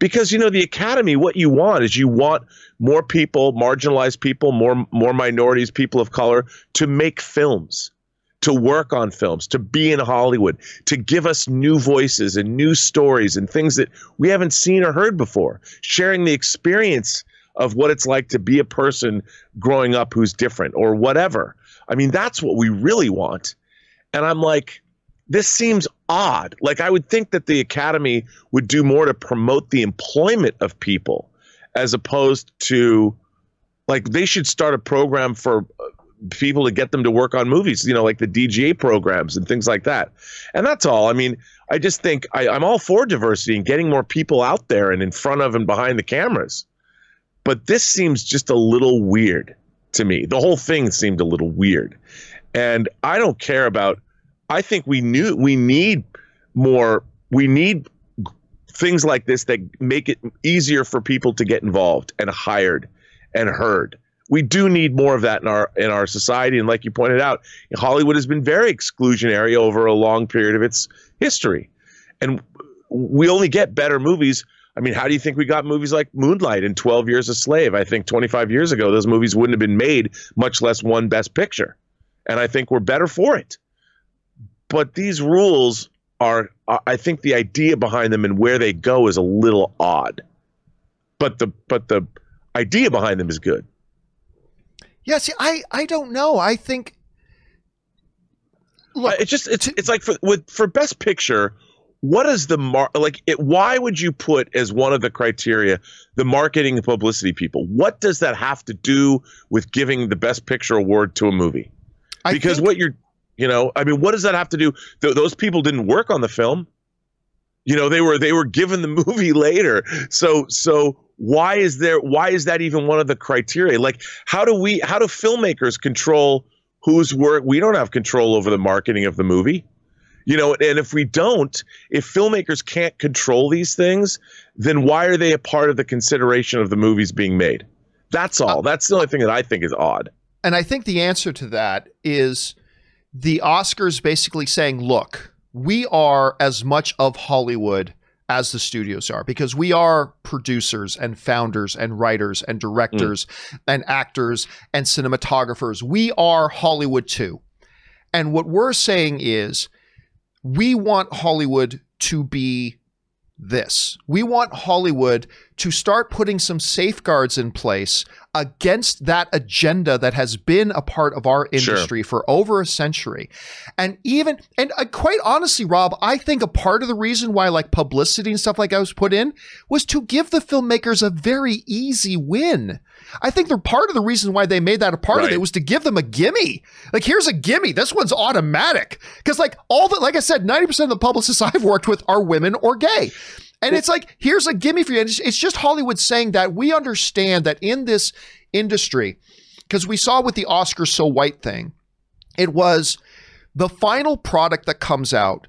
Because you know the academy what you want is you want more people marginalized people more more minorities people of color to make films to work on films to be in hollywood to give us new voices and new stories and things that we haven't seen or heard before. Sharing the experience of what it's like to be a person growing up who's different or whatever. I mean that's what we really want. And i'm like this seems odd. Like I would think that the academy would do more to promote the employment of people as opposed to like they should start a program for uh, people to get them to work on movies, you know, like the DGA programs and things like that. And that's all. I mean, I just think I, I'm all for diversity and getting more people out there and in front of and behind the cameras. But this seems just a little weird to me. The whole thing seemed a little weird. And I don't care about I think we knew we need more. We need things like this that make it easier for people to get involved and hired and heard. We do need more of that in our in our society, and like you pointed out, Hollywood has been very exclusionary over a long period of its history, and we only get better movies. I mean, how do you think we got movies like Moonlight and 12 Years a Slave? I think 25 years ago, those movies wouldn't have been made, much less one Best Picture. And I think we're better for it. But these rules are, uh, I think the idea behind them and where they go is a little odd. But the, but the idea behind them is good. Yeah, see, I, I don't know. I think. Look, uh, it's just it's it's like for with for best picture, what is the mar like it why would you put as one of the criteria the marketing and publicity people what does that have to do with giving the best picture award to a movie I because think, what you're you know i mean what does that have to do Th- those people didn't work on the film you know they were they were given the movie later so so why is there why is that even one of the criteria like how do we how do filmmakers control whose work we don't have control over the marketing of the movie you know, and if we don't, if filmmakers can't control these things, then why are they a part of the consideration of the movies being made? That's all. That's the only thing that I think is odd. And I think the answer to that is the Oscars basically saying, look, we are as much of Hollywood as the studios are because we are producers and founders and writers and directors mm. and actors and cinematographers. We are Hollywood too. And what we're saying is we want Hollywood to be this. We want Hollywood to start putting some safeguards in place against that agenda that has been a part of our industry sure. for over a century. And even, and uh, quite honestly, Rob, I think a part of the reason why like publicity and stuff like I was put in was to give the filmmakers a very easy win. I think they're part of the reason why they made that a part right. of it was to give them a gimme. Like, here's a gimme. This one's automatic. Because, like, all the, like I said, 90% of the publicists I've worked with are women or gay. And it's like, here's a gimme for you. It's, it's just Hollywood saying that we understand that in this industry, because we saw with the Oscar so white thing, it was the final product that comes out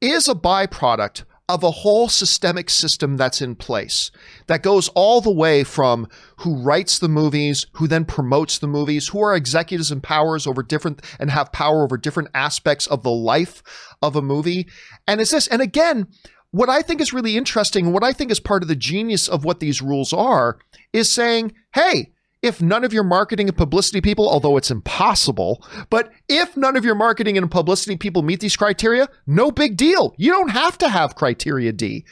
is a byproduct of a whole systemic system that's in place that goes all the way from who writes the movies, who then promotes the movies, who are executives and powers over different and have power over different aspects of the life of a movie. And it's this. And again, what I think is really interesting, what I think is part of the genius of what these rules are, is saying, hey, if none of your marketing and publicity people, although it's impossible, but if none of your marketing and publicity people meet these criteria, no big deal. You don't have to have criteria D.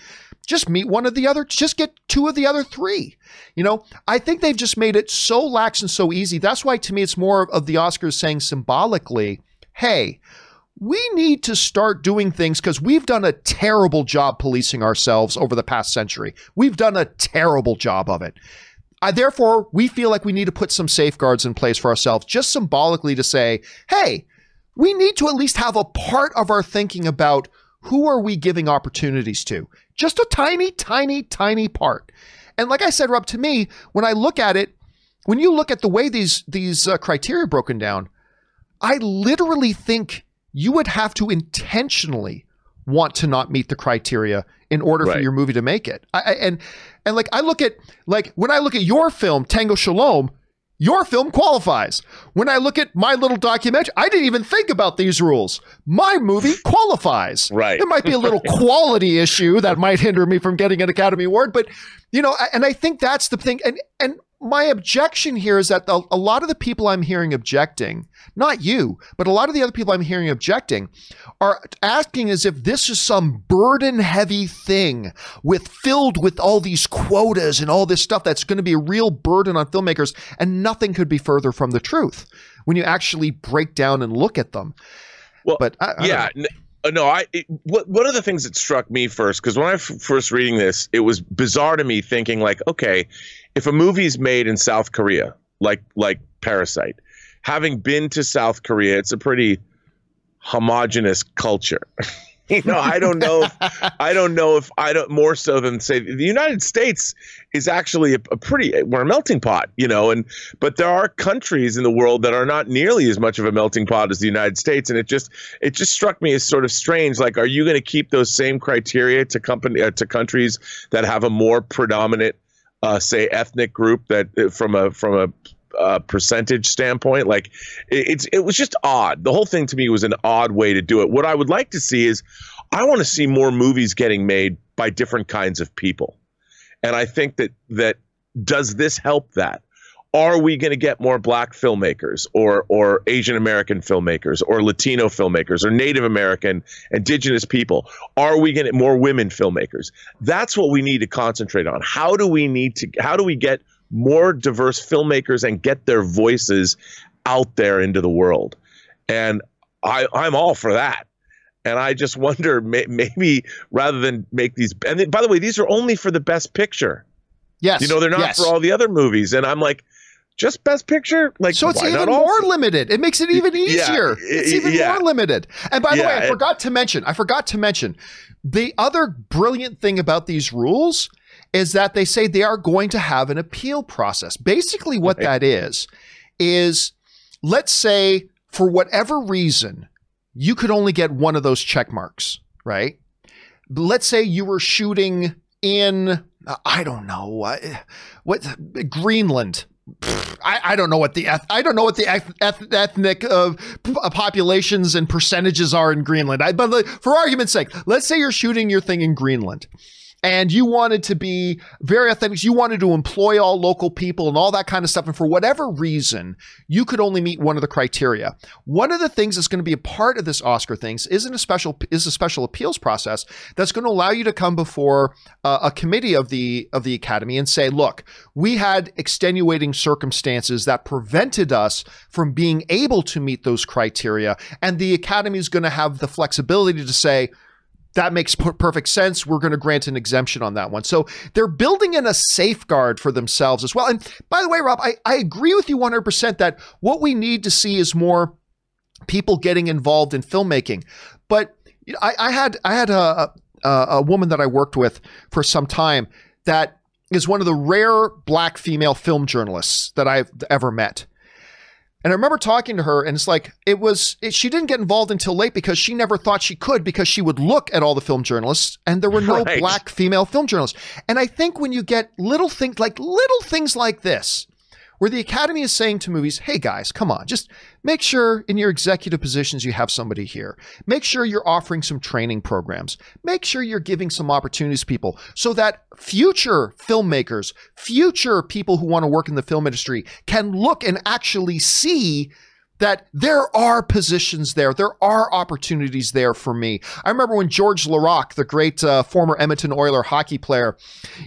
Just meet one of the other, just get two of the other three. You know, I think they've just made it so lax and so easy. That's why to me it's more of the Oscars saying symbolically, hey, we need to start doing things because we've done a terrible job policing ourselves over the past century. We've done a terrible job of it. I, therefore, we feel like we need to put some safeguards in place for ourselves, just symbolically to say, hey, we need to at least have a part of our thinking about who are we giving opportunities to? Just a tiny, tiny, tiny part. And like I said, Rob, to me, when I look at it, when you look at the way these these uh, criteria broken down, I literally think you would have to intentionally want to not meet the criteria in order right. for your movie to make it. I, and and like I look at like when I look at your film Tango Shalom, your film qualifies. When I look at my little documentary, I didn't even think about these rules. My movie qualifies. Right. It might be a little quality issue that might hinder me from getting an Academy Award, but you know, and I think that's the thing. And and my objection here is that the, a lot of the people I'm hearing objecting, not you, but a lot of the other people I'm hearing objecting, are asking as if this is some burden heavy thing with filled with all these quotas and all this stuff that's going to be a real burden on filmmakers. And nothing could be further from the truth when you actually break down and look at them. Well, but I, I yeah. Uh, no, I. It, what, one of the things that struck me first, because when I f- first reading this, it was bizarre to me, thinking like, okay, if a movie's made in South Korea, like like Parasite, having been to South Korea, it's a pretty homogenous culture. you know, I don't know. If, I don't know if I don't more so than say the United States is actually a, a, pretty we're a melting pot, you know, and but there are countries in the world that are not nearly as much of a melting pot as the United States, and it just it just struck me as sort of strange. Like, are you going to keep those same criteria to company uh, to countries that have a more predominant, uh, say, ethnic group that uh, from a from a uh, percentage standpoint. Like it, it's it was just odd. The whole thing to me was an odd way to do it. What I would like to see is I want to see more movies getting made by different kinds of people. And I think that that does this help that? Are we going to get more black filmmakers or or Asian American filmmakers or Latino filmmakers or Native American indigenous people? Are we going to get more women filmmakers? That's what we need to concentrate on. How do we need to how do we get more diverse filmmakers and get their voices out there into the world. And I, I'm all for that. And I just wonder, may, maybe rather than make these, and by the way, these are only for the best picture. Yes. You know, they're not yes. for all the other movies. And I'm like, just best picture like so it's even more limited it makes it even easier yeah, it's even yeah. more limited and by the yeah, way i forgot to mention i forgot to mention the other brilliant thing about these rules is that they say they are going to have an appeal process. Basically, what right. that is, is let's say for whatever reason, you could only get one of those check marks, right? Let's say you were shooting in, I don't know, what, what Greenland. I, I, don't know what the I don't know what the ethnic uh, populations and percentages are in Greenland. I, but for argument's sake, let's say you're shooting your thing in Greenland and you wanted to be very authentic. You wanted to employ all local people and all that kind of stuff. And for whatever reason, you could only meet one of the criteria. One of the things that's going to be a part of this Oscar things isn't a special is a special appeals process that's going to allow you to come before uh, a committee of the of the Academy and say, look, we had extenuating circumstances that prevented us from being able to meet those criteria, and the Academy is going to have the flexibility to say that makes perfect sense. We're going to grant an exemption on that one. So they're building in a safeguard for themselves as well. And by the way, Rob, I, I agree with you 100% that what we need to see is more people getting involved in filmmaking. But I, I had I had a, a, a woman that I worked with for some time that is one of the rare black female film journalists that I've ever met. And I remember talking to her, and it's like it was. It, she didn't get involved until late because she never thought she could because she would look at all the film journalists, and there were no right. black female film journalists. And I think when you get little things like little things like this, where the Academy is saying to movies, hey guys, come on, just make sure in your executive positions you have somebody here. Make sure you're offering some training programs. Make sure you're giving some opportunities to people so that future filmmakers, future people who want to work in the film industry can look and actually see that there are positions there. There are opportunities there for me. I remember when George Laraque, the great uh, former Edmonton Oiler hockey player,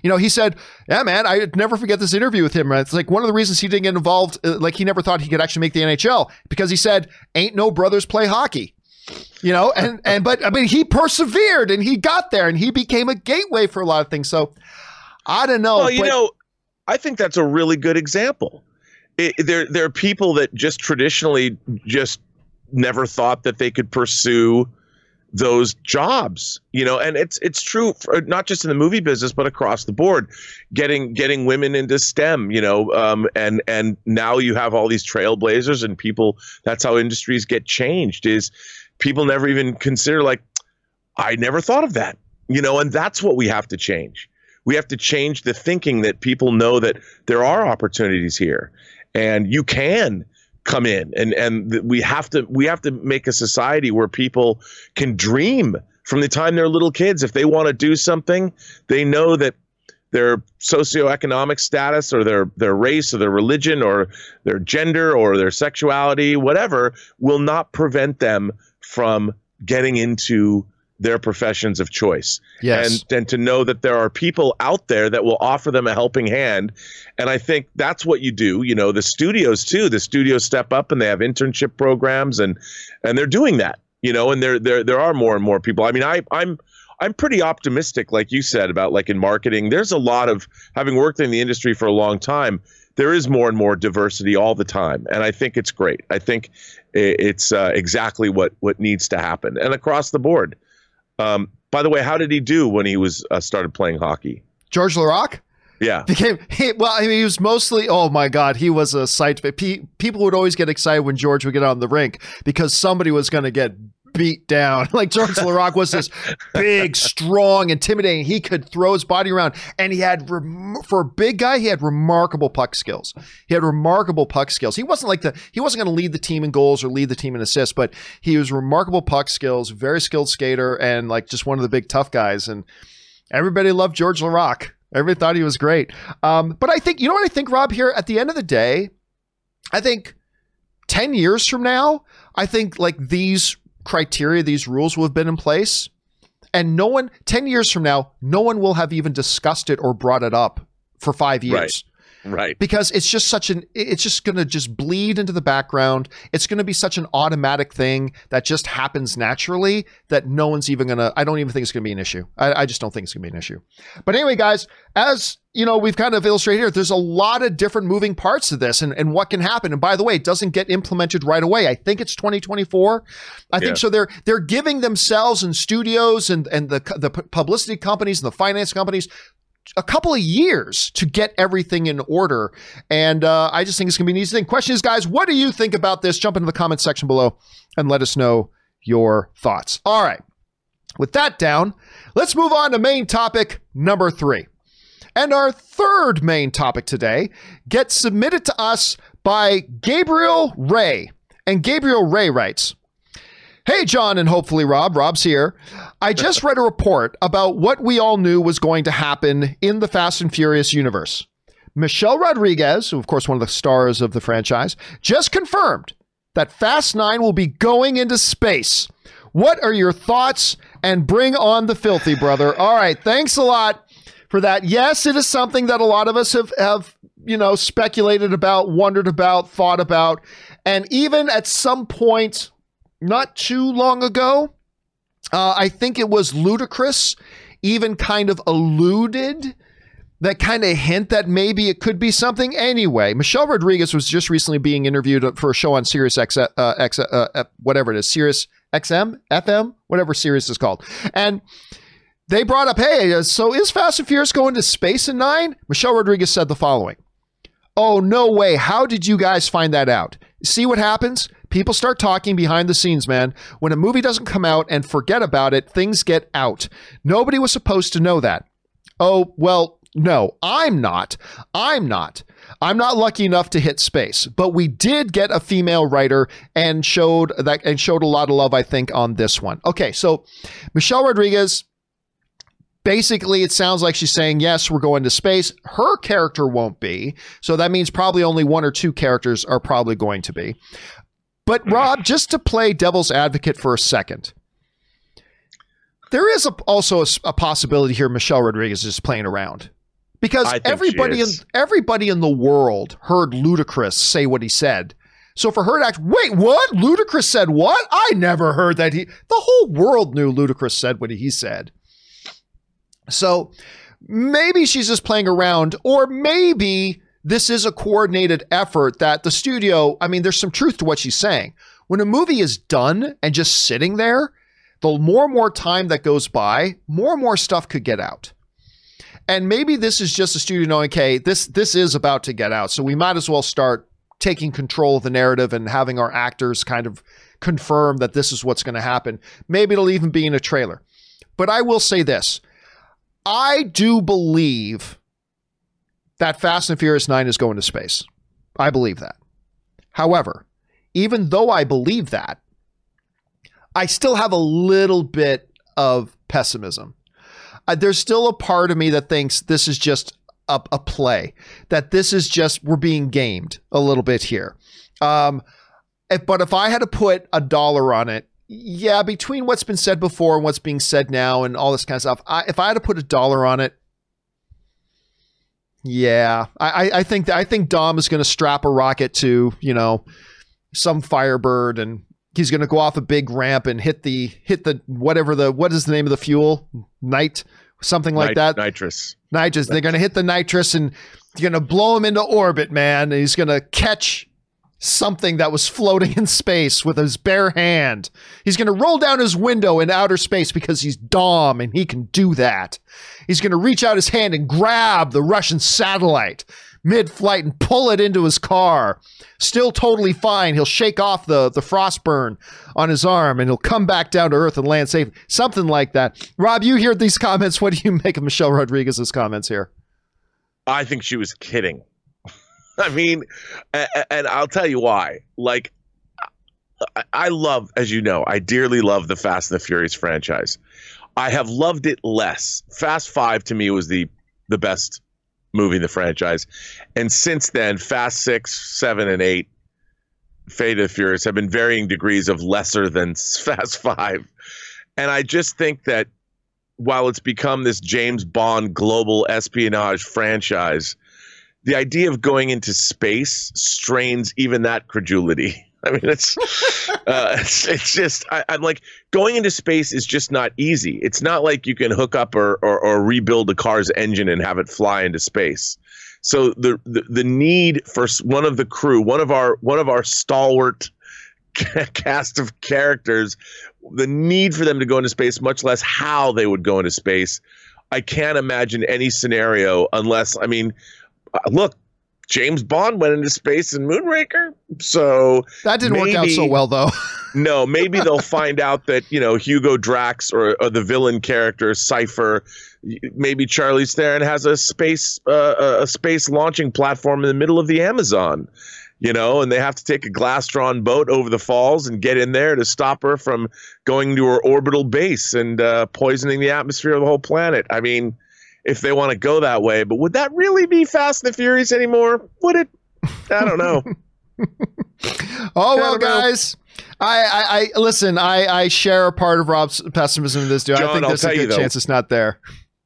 you know, he said, yeah, man, I'd never forget this interview with him. It's like one of the reasons he didn't get involved, uh, like he never thought he could actually make the NHL because he said, ain't no brothers play hockey. You know, and, and, but I mean, he persevered and he got there and he became a gateway for a lot of things. So I don't know. Well, you but- know, I think that's a really good example it, there there are people that just traditionally just never thought that they could pursue those jobs you know and it's it's true for, not just in the movie business but across the board getting getting women into stem you know um, and and now you have all these trailblazers and people that's how industries get changed is people never even consider like i never thought of that you know and that's what we have to change. We have to change the thinking that people know that there are opportunities here and you can come in. And and we have to we have to make a society where people can dream from the time they're little kids. If they want to do something they know that their socioeconomic status or their their race or their religion or their gender or their sexuality whatever will not prevent them from getting into their professions of choice. Yes. And and to know that there are people out there that will offer them a helping hand. And I think that's what you do. You know, the studios too. The studios step up and they have internship programs and and they're doing that. You know, and there there there are more and more people. I mean, I I'm I'm pretty optimistic, like you said, about like in marketing. There's a lot of having worked in the industry for a long time. There is more and more diversity all the time, and I think it's great. I think it's uh, exactly what what needs to happen, and across the board Um, by the way, how did he do when he was uh, started playing hockey? George Laraque Yeah, became he, well. I mean, he was mostly. Oh my God, he was a sight. Pe- people would always get excited when George would get on the rink because somebody was going to get beat down. Like George Laraque was this big, strong, intimidating. He could throw his body around, and he had rem- for a big guy, he had remarkable puck skills. He had remarkable puck skills. He wasn't like the he wasn't going to lead the team in goals or lead the team in assists, but he was remarkable puck skills, very skilled skater, and like just one of the big tough guys. And everybody loved George Laraque. Everybody thought he was great. Um, but I think you know what I think, Rob. Here at the end of the day, I think ten years from now, I think like these criteria, these rules will have been in place. And no one, 10 years from now, no one will have even discussed it or brought it up for five years. right. Because it's just such an, it's just going to just bleed into the background. It's going to be such an automatic thing that just happens naturally that no one's even going to, I don't even think it's going to be an issue. I, I just don't think it's going to be an issue. But anyway, guys, as you know, we've kind of illustrated here, there's a lot of different moving parts to this and, and what can happen. And by the way, it doesn't get implemented right away. I think it's 2024. I Yeah. think so. They're they're giving themselves and studios and and the the publicity companies and the finance companies a couple of years to get everything in order. And uh, I just think it's going to be an easy thing. Question is, guys, what do you think about this? Jump into the comment section below and let us know your thoughts. All right. With that down, let's move on to main topic number three. And our third main topic today gets submitted to us by Gabriel Ray. And Gabriel Ray writes, Hey, John, and hopefully Rob. Rob's here. I just read a report about what we all knew was going to happen in the Fast and Furious universe. Michelle Rodriguez, who, of course, one of the stars of the franchise, just confirmed that Fast 9 will be going into space. What are your thoughts? And bring on the filthy, brother. All right. Thanks a lot for that. Yes, it is something that a lot of us have, have you know, speculated about, wondered about, thought about. And even at some point, not too long ago, uh, I think it was Ludacris, even kind of alluded that kind of hint that maybe it could be something anyway. Michelle Rodriguez was just recently being interviewed for a show on Sirius X, uh, X uh, uh, whatever it is, Sirius XM, FM, whatever Sirius is called, and they brought up, hey, uh, so is Fast and Furious going to space in nine? Michelle Rodriguez said the following. Oh, no way. How did you guys find that out? See what happens? People start talking behind the scenes, man. When a movie doesn't come out and forget about it, things get out. Nobody was supposed to know that. Oh, well, no, I'm not. I'm not. I'm not lucky enough to hit space, but we did get a female writer and showed that and showed a lot of love, I think, on this one. Okay, so Michelle Rodriguez basically it sounds like she's saying yes we're going to space her character won't be so that means probably only one or two characters are probably going to be but rob just to play devil's advocate for a second there is a, also a possibility here michelle rodriguez is playing around because I think she everybody in everybody in the world heard ludacris say what he said so for her to act, wait, what? Ludacris said what? I never heard that he. The whole world knew Ludacris said what he said. So maybe she's just playing around, or maybe this is a coordinated effort that the studio, I mean, there's some truth to what she's saying. When a movie is done and just sitting there, the more and more time that goes by, more and more stuff could get out. And maybe this is just a studio knowing, okay, this this is about to get out. So we might as well start taking control of the narrative and having our actors kind of confirm that this is what's going to happen. Maybe it'll even be in a trailer. But I will say this. I do believe that Fast and Furious 9 is going to space. I believe that. However, even though I believe that, I still have a little bit of pessimism. Uh, there's still a part of me that thinks this is just a, a play, that this is just, we're being gamed a little bit here. Um, if, but if I had to put a dollar on it, yeah, between what's been said before and what's being said now and all this kind of stuff, I, if I had to put a dollar on it, yeah, I, I- think that I think Dom is going to strap a rocket to you know some Firebird and he's going to go off a big ramp and hit the hit the whatever the what is the name of the fuel? Night something like Nit- that? Nitrous. nitrous. They're going to hit the nitrous and you're going to blow him into orbit man. And he's going to catch something that was floating in space with his bare hand. He's going to roll down his window in outer space because he's Dom and he can do that. He's going to reach out his hand and grab the Russian satellite mid flight and pull it into his car. Still totally fine. He'll shake off the, the frost burn on his arm and he'll come back down to earth and land safe. Something like that. Rob, you hear these comments. What do you make of Michelle Rodriguez's comments here? I think she was kidding. I mean, and I'll tell you why. Like, I love, as you know, I dearly love the Fast and the Furious franchise. I have loved it less. Fast Five to me was the the best movie in the franchise, and since then, Fast Six, Seven, and Eight, Fate of the Furious have been varying degrees of lesser than Fast Five, and I just think that while it's become this James Bond global espionage franchise, the idea of going into space strains even that credulity. I mean, it's uh, it's, it's, just I, am like going into space is just not easy. It's not like you can hook up or, or, or rebuild a car's engine and have it fly into space. So the, the the need for one of the crew, one of our one of our stalwart cast of characters, the need for them to go into space, much less how they would go into space. I can't imagine any scenario unless I mean look, James Bond went into space in Moonraker, so that didn't maybe, work out so well, though. no, maybe they'll find out that you know Hugo Drax or, or the villain character Cipher, maybe Charlize Theron has a space uh, a space launching platform in the middle of the Amazon, you know, and they have to take a glass drawn boat over the falls and get in there to stop her from going to her orbital base and uh, poisoning the atmosphere of the whole planet. I mean if they want to go that way. But would that really be Fast and the Furious anymore? Would it? I don't know. oh well, guys. I, I, I, listen. I, I share a part of Rob's pessimism in this dude. John, I think there's a good though, chance it's not there.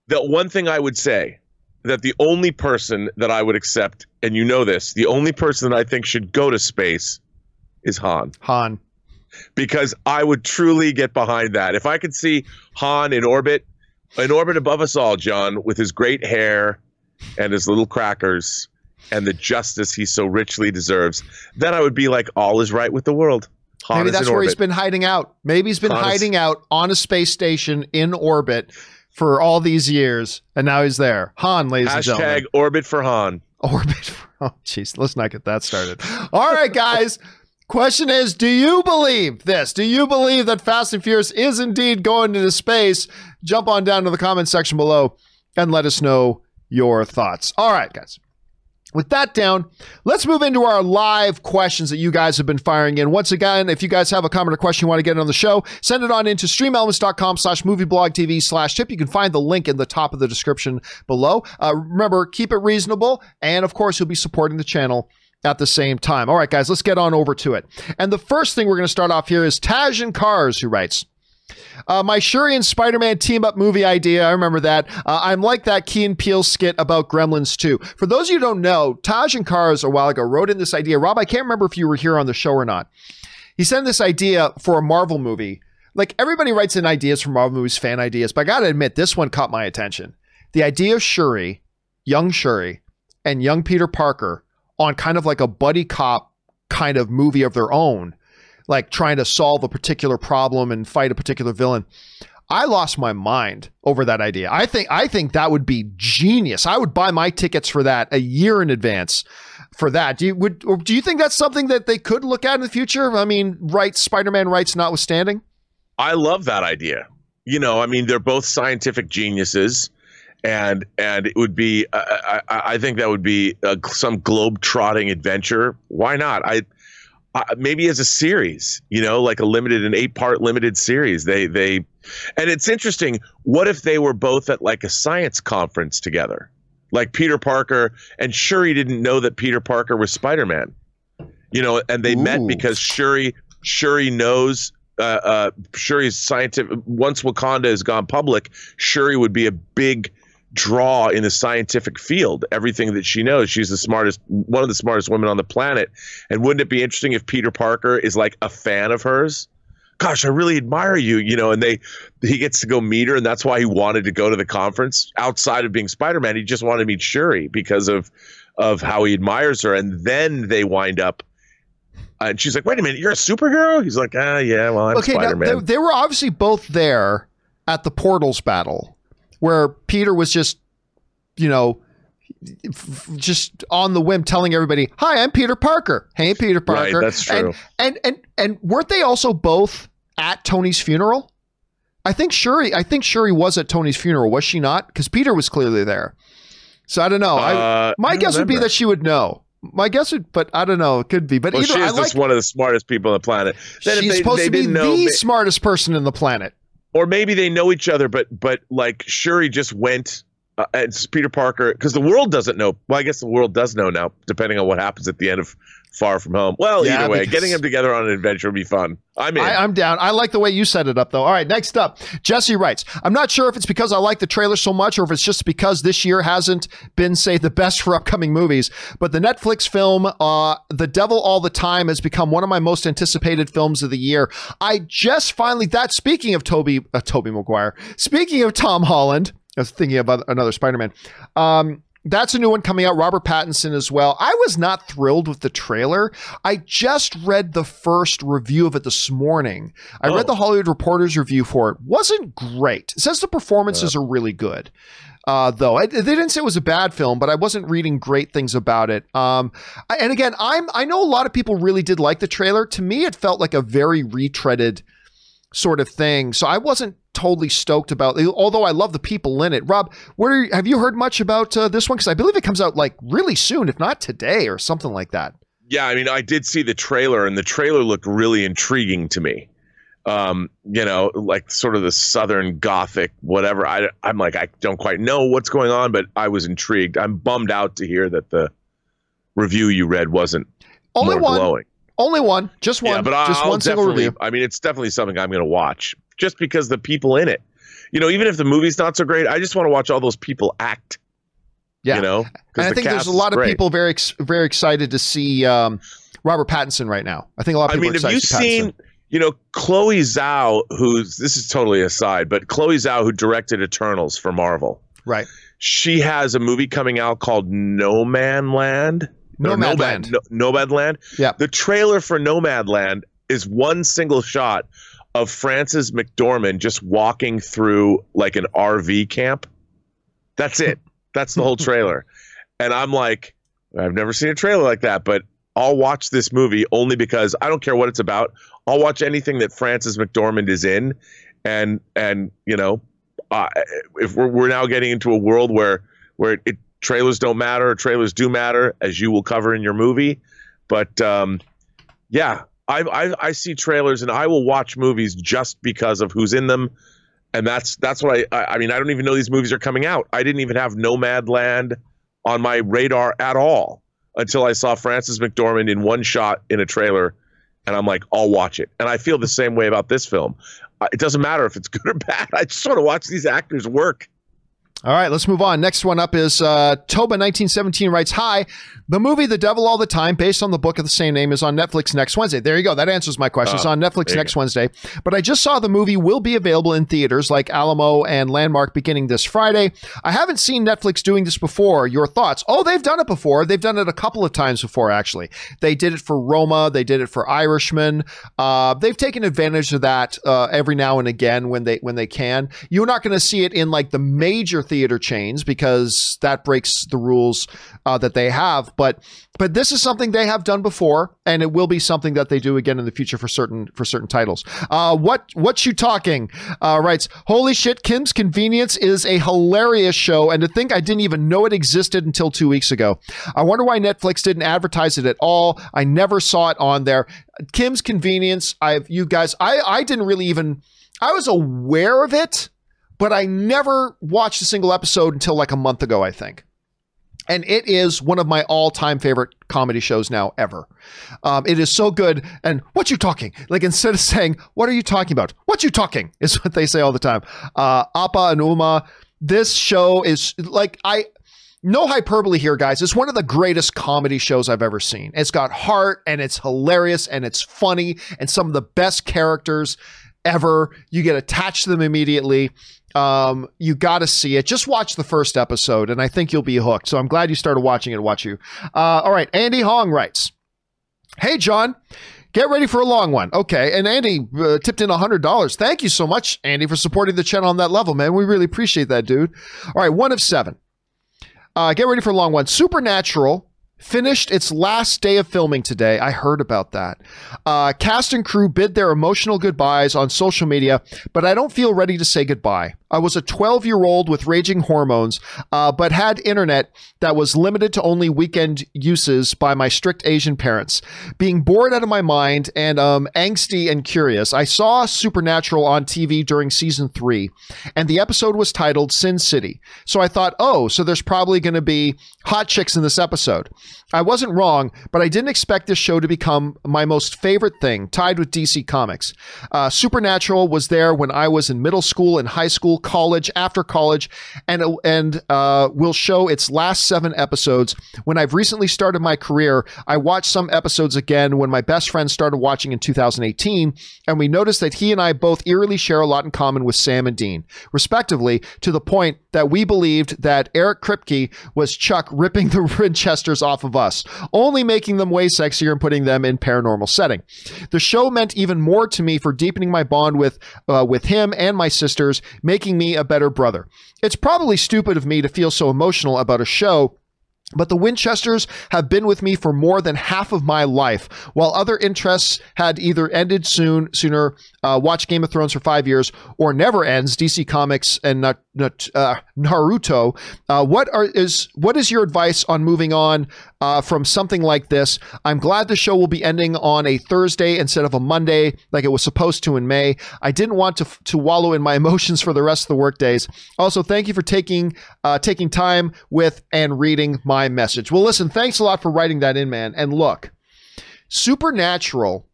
The one thing I would say that the only person that I would accept, and you know this, the only person that I think should go to space is Han. Han. Because I would truly get behind that. If I could see Han in orbit in orbit above us all, John, with his great hair and his little crackers and the justice he so richly deserves, then I would be like, all is right with the world. Han Maybe that's where he's been hiding out. Maybe he's been Han hiding is- out on a space station in orbit for all these years, and now he's there. Han, ladies Hashtag and gentlemen. orbit for Han. Orbit for Oh, jeez. Let's not get that started. All right, guys. Question is, do you believe this? Do you believe that Fast and Furious is indeed going into space? Jump on down to the comment section below and let us know your thoughts. All right, guys. With that down, let's move into our live questions that you guys have been firing in. Once again, if you guys have a comment or question you want to get on the show, send it on into streamelements.com slash movieblogtv slash tip. You can find the link in the top of the description below. Uh, remember, keep it reasonable. And of course, you'll be supporting the channel at the same time. All right, guys, let's get on over to it. And the first thing we're going to start off here is Taj and Cars, who writes, uh, my Shuri and Spider Man team up movie idea. I remember that. Uh, I'm like that Key and Peele skit about Gremlins 2. For those of you who don't know, Taj and Cars a while ago wrote in this idea. Rob, I can't remember if you were here on the show or not. He sent this idea for a Marvel movie. Like everybody writes in ideas for Marvel movies, fan ideas, but I gotta admit, this one caught my attention. The idea of Shuri, young Shuri, and young Peter Parker on kind of like a buddy cop kind of movie of their own like trying to solve a particular problem and fight a particular villain. I lost my mind over that idea. I think I think that would be genius. I would buy my tickets for that a year in advance for that. Do you would do you think that's something that they could look at in the future? I mean, rights Spider-Man rights notwithstanding. I love that idea. You know, I mean, they're both scientific geniuses, and and it would be. I, I, I think that would be a, some globe trotting adventure. Why not? I uh, maybe as a series, you know, like a limited, an eight part limited series. They, they, and it's interesting. What if they were both at like a science conference together? Like Peter Parker and Shuri didn't know that Peter Parker was Spider Man, you know, and they Ooh. met because Shuri, Shuri knows uh, uh, Shuri's scientific. Once Wakanda has gone public, Shuri would be a big draw in the scientific field. Everything that she knows she's the smartest one of the smartest women on the planet. And wouldn't it be interesting if peter parker is like a fan of hers? Gosh i really admire you you know and they he gets to go meet her and that's why he wanted to go to the conference. Outside of being spider-man he just wanted to meet shuri because of of how he admires her. And then they wind up and she's like, "Wait a minute, you're a superhero?" He's like, "Ah, yeah, well, I'm okay, Spider they, they were obviously both there at the portals battle, where Peter was just, you know, just on the whim telling everybody, "Hi, I'm Peter Parker." Hey, Peter Right, Parker. that's true. And and and and weren't they also both at Tony's funeral? I think Shuri. I think Shuri was at Tony's funeral. Was she not? Because Peter was clearly there. So I don't know. I, Uh, my I guess would be that she would know. My guess would, but I don't know. It could be. But Well, either she I is like. just one of the smartest people on the planet. Then She's they- supposed they to be the know, smartest person in the planet. Or maybe they know each other, but but like Shuri just went. Uh, Peter Parker because the world doesn't know. Well, I guess the world does know now, depending on what happens at the end of Far From Home. Well, Yeah, either way, because- getting them together on an adventure would be fun. I'm in. I, I'm down. I like the way you set it up, though. All right, next up, Jesse writes I'm not sure if it's because I like the trailer so much or if it's just because this year hasn't been, say, the best for upcoming movies, but the Netflix film, uh, The Devil All the Time, has become one of my most anticipated films of the year. I just finally, that, speaking of Tobey, uh, Tobey Maguire, speaking of Tom Holland, I was thinking about another Spider Man. Um, that's a new one coming out. Robert Pattinson as well. I was not thrilled with the trailer. I just read the first review of it this morning. I Oh. read the Hollywood Reporter's review for it. wasn't great. It says the performances are really good. Uh, though I, they didn't say it was a bad film, but I wasn't reading great things about it. Um, I- and again, I'm I know a lot of people really did like the trailer. To me, it felt like a very retreaded sort of thing. So I wasn't totally stoked about. Although I love the people in it. Rob, what are, have you heard much about uh, this one? Because I believe it comes out like really soon, if not today or something like that. Yeah, I mean, I did see the trailer, and the trailer looked really intriguing to me. Um, you know, like sort of the southern gothic, whatever. I, I'm like, I don't quite know what's going on, but I was intrigued. I'm bummed out to hear that the review you read wasn't Only more one. glowing. Only one. Just one. Yeah, but I, just I'll one single review. I mean, it's definitely something I'm going to watch, just because the people in it. You know, even if the movie's not so great, I just want to watch all those people act. Yeah. You know, And I think there's a lot of great. people very ex- very excited to see um, Robert Pattinson right now. I think a lot of I people mean, are have excited you to see Pattinson. seen, you know, Chloe Zhao, who's this is totally aside, but Chloe Zhao, who directed Eternals for Marvel, Right. she has a movie coming out called No Man Land. Nomad, no, Nomadland. Yeah. The trailer for Nomadland is one single shot of Frances McDormand just walking through like an RV camp. That's it. That's the whole trailer. And I'm like, I've never seen a trailer like that, but I'll watch this movie only because I don't care what it's about. I'll watch anything that Frances McDormand is in, and and you know, uh, if we're we're now getting into a world where where it, trailers don't matter, trailers do matter, as you will cover in your movie. But um, yeah, I, I I see trailers and I will watch movies just because of who's in them, and that's that's what I I, I mean I don't even know these movies are coming out. I didn't even have Nomadland on my radar at all until I saw Frances McDormand in one shot in a trailer, and I'm like, I'll watch it. And I feel the same way about this film. It doesn't matter if it's good or bad. I just want to watch these actors work. All right, let's move on. Next one up is uh, Toba1917 writes Hi, the movie The Devil All the Time, based on the book of the same name, is on Netflix next Wednesday. There you go. That answers my question. it's Oh, on Netflix next Wednesday. But I just saw the movie will be available in theaters like Alamo and Landmark beginning this Friday. I haven't seen Netflix doing this before. Your thoughts? Oh, they've done it before. They've done it a couple of times before, actually. They did it for Roma, they did it for Irishman. Uh, they've taken advantage of that uh, every now and again when they when they can. You're not going to see it in like the major theater chains because that breaks the rules uh, that they have. But but this is something they have done before, and it will be something that they do again in the future for certain for certain titles. Uh, what what you talking? Uh, writes, holy shit, Kim's Convenience is a hilarious show, and to think I didn't even know it existed until two weeks ago. I wonder why Netflix didn't advertise it at all. I never saw it on there. Kim's Convenience. I've you guys. I I didn't really even. I was aware of it, but I never watched a single episode until like a month ago. I think and it is one of my all-time favorite comedy shows now ever. Um, it is so good. And what you talking? Like instead of saying "What are you talking about?" What you talking is what they say all the time. Uh, Appa and Umma. This show is like I. No hyperbole here, guys. It's one of the greatest comedy shows I've ever seen. It's got heart and it's hilarious and it's funny and some of the best characters ever. You get attached to them immediately. Um, you got to see it. Just watch the first episode, and I think you'll be hooked. So I'm glad you started watching it. Watch you. Uh, all right. Andy Hong writes. Hey, John. Get ready for a long one. Okay. And Andy uh, tipped in $100. Thank you so much, Andy, for supporting the channel on that level, man. We really appreciate that, dude. All right. One of seven. Uh, get ready for a long one. Supernatural finished its last day of filming today. I heard about that. Uh, cast and crew bid their emotional goodbyes on social media, but I don't feel ready to say goodbye. I was a 12 year old with raging hormones, uh, but had internet that was limited to only weekend uses by my strict Asian parents. Being bored out of my mind and um, angsty and curious, I saw Supernatural on TV during season three, and the episode was titled Sin City. So I thought, oh, so there's probably going to be hot chicks in this episode. I wasn't wrong, but I didn't expect this show to become my most favorite thing, tied with DC Comics. Uh, Supernatural was there when I was in middle school and high school college, after college, and and uh, will show its last seven episodes. When I've recently started my career, I watched some episodes again when my best friend started watching in 2018, and we noticed that he and I both eerily share a lot in common with Sam and Dean, respectively, to the point that we believed that Eric Kripke was Chuck ripping the Winchesters off of us, only making them way sexier and putting them in paranormal setting. The show meant even more to me for deepening my bond with uh, with him and my sisters, making making me a better brother. It's probably stupid of me to feel so emotional about a show but the Winchesters have been with me for more than half of my life, while other interests had either ended soon, sooner. Uh, watch Game of Thrones for five years, or never ends. DC Comics and uh, Naruto. Uh, what are is what is your advice on moving on uh, from something like this? I'm glad the show will be ending on a Thursday instead of a Monday, like it was supposed to in May. I didn't want to to wallow in my emotions for the rest of the workdays. Also, thank you for taking uh, taking time with and reading my message. Well, listen, thanks a lot for writing that in, man. And look, Supernatural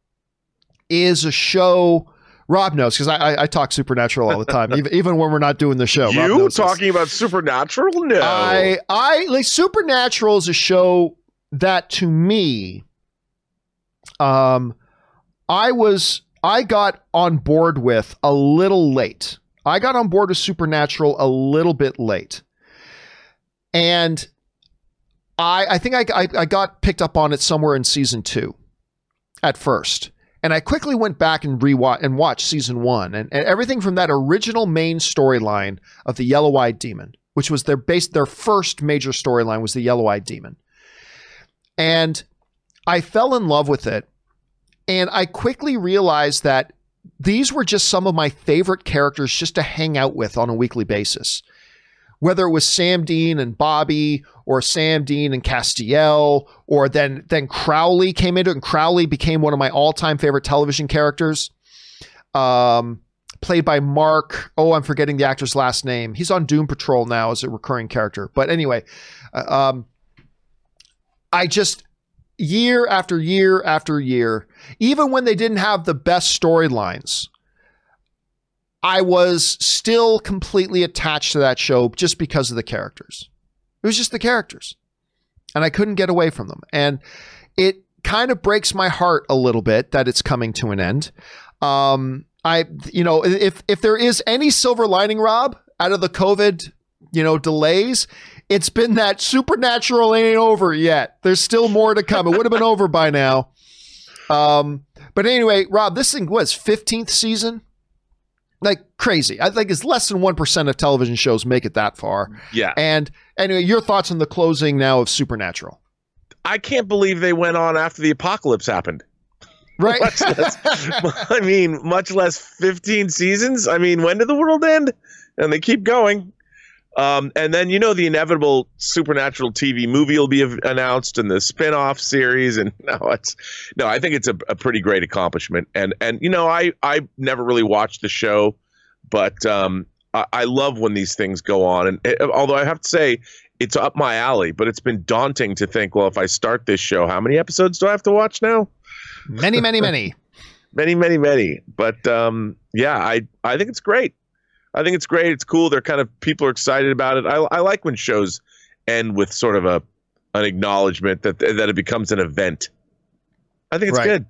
is a show. Rob knows because I, I, I talk Supernatural all the time, even even when we're not doing the show. You talking this. about Supernatural? No, I I like Supernatural is a show that to me, um, I was I got on board with a little late. I got on board with Supernatural a little bit late, and I, I think I, I, I got picked up on it somewhere in season two at first. And I quickly went back and rewatch and watched season one and, and everything from that original main storyline of the Yellow Eyed Demon, which was their base their first major storyline was the Yellow Eyed Demon. And I fell in love with it. And I quickly realized that these were just some of my favorite characters just to hang out with on a weekly basis whether it was Sam Dean and Bobby or Sam Dean and Castiel, or then then Crowley came into it, and Crowley became one of my all-time favorite television characters. Um, played by Mark. Oh, I'm forgetting the actor's last name. He's on Doom Patrol now as a recurring character. But anyway, uh, um, I just year after year after year, even when they didn't have the best storylines, I was still completely attached to that show just because of the characters. It was just the characters. And I couldn't get away from them. And it kind of breaks my heart a little bit that it's coming to an end. Um, I, you know, if if there is any silver lining, Rob, out of the COVID, you know, delays, it's been that supernatural ain't over yet. There's still more to come. It would have been over by now. Um, but anyway, Rob, this thing was 15th season like crazy. I think it's less than 1% of television shows make it that far. Yeah. And anyway, your thoughts on the closing now of Supernatural? I can't believe they went on after the apocalypse happened. Right. less, I mean, much less 15 seasons. I mean, when did the world end? And they keep going. Um, and then you know the inevitable supernatural TV movie will be announced and the spin-off series and no it's no I think it's a, a pretty great accomplishment. And and you know I I never really watched the show but um, I, I, love when these things go on. And it, although I have to say it's up my alley but it's been daunting to think well if I start this show how many episodes do I have to watch now? Many many many. Many many many. But um, yeah I I think it's great I think it's great. It's cool. They're kind of people are excited about it. I, I like when shows end with sort of a an acknowledgement that that it becomes an event. I think it's right. good.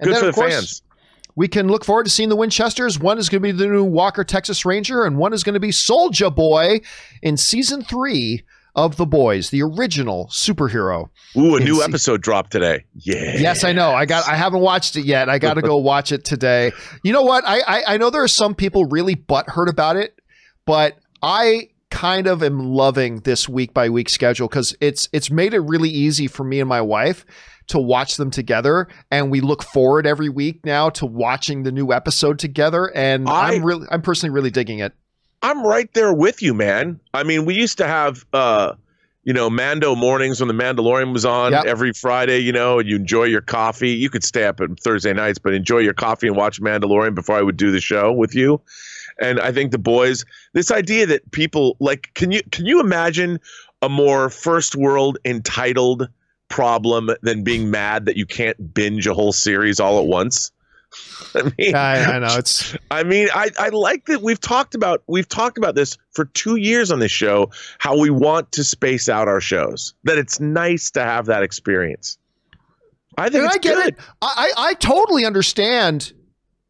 And good then, for the course, fans. We can look forward to seeing the Winchesters. One is going to be the new Walker Texas Ranger, and one is going to be Soldier Boy in season three of The Boys, the original superhero. Ooh, a new episode dropped today. Yeah. Yes, I know. I got. I haven't watched it yet. I got to go watch it today. You know what? I, I I know there are some people really butthurt about it, but I kind of am loving this week by week schedule because it's it's made it really easy for me and my wife to watch them together, and we look forward every week now to watching the new episode together. And I- I'm really, I'm personally really digging it. I'm right there with you, man. I mean, we used to have uh you know, Mando mornings when the Mandalorian was on Yep. every Friday, you know, and you enjoy your coffee. You could stay up on Thursday nights, but enjoy your coffee and watch Mandalorian before I would do the show with you. And I think the boys, this idea that people like, can you can you imagine a more first world entitled problem than being mad that you can't binge a whole series all at once? I mean, I, I know it's I mean, I, I like that we've talked about we've talked about this for two years on this show, how we want to space out our shows. That it's nice to have that experience. I think it's I get good. it. I, I I totally understand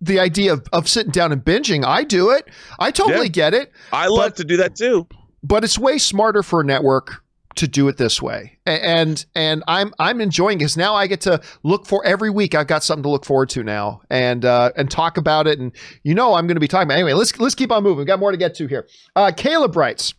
the idea of, of sitting down and binging. I do it. I totally Yeah. get it. I love but- to do that too. but it's way smarter for a network to do it this way and and i'm i'm enjoying because now i get to look for every week i've got something to look forward to now and uh and talk about it and you know i'm going to be talking about anyway let's let's keep on moving we got more to get to here uh caleb writes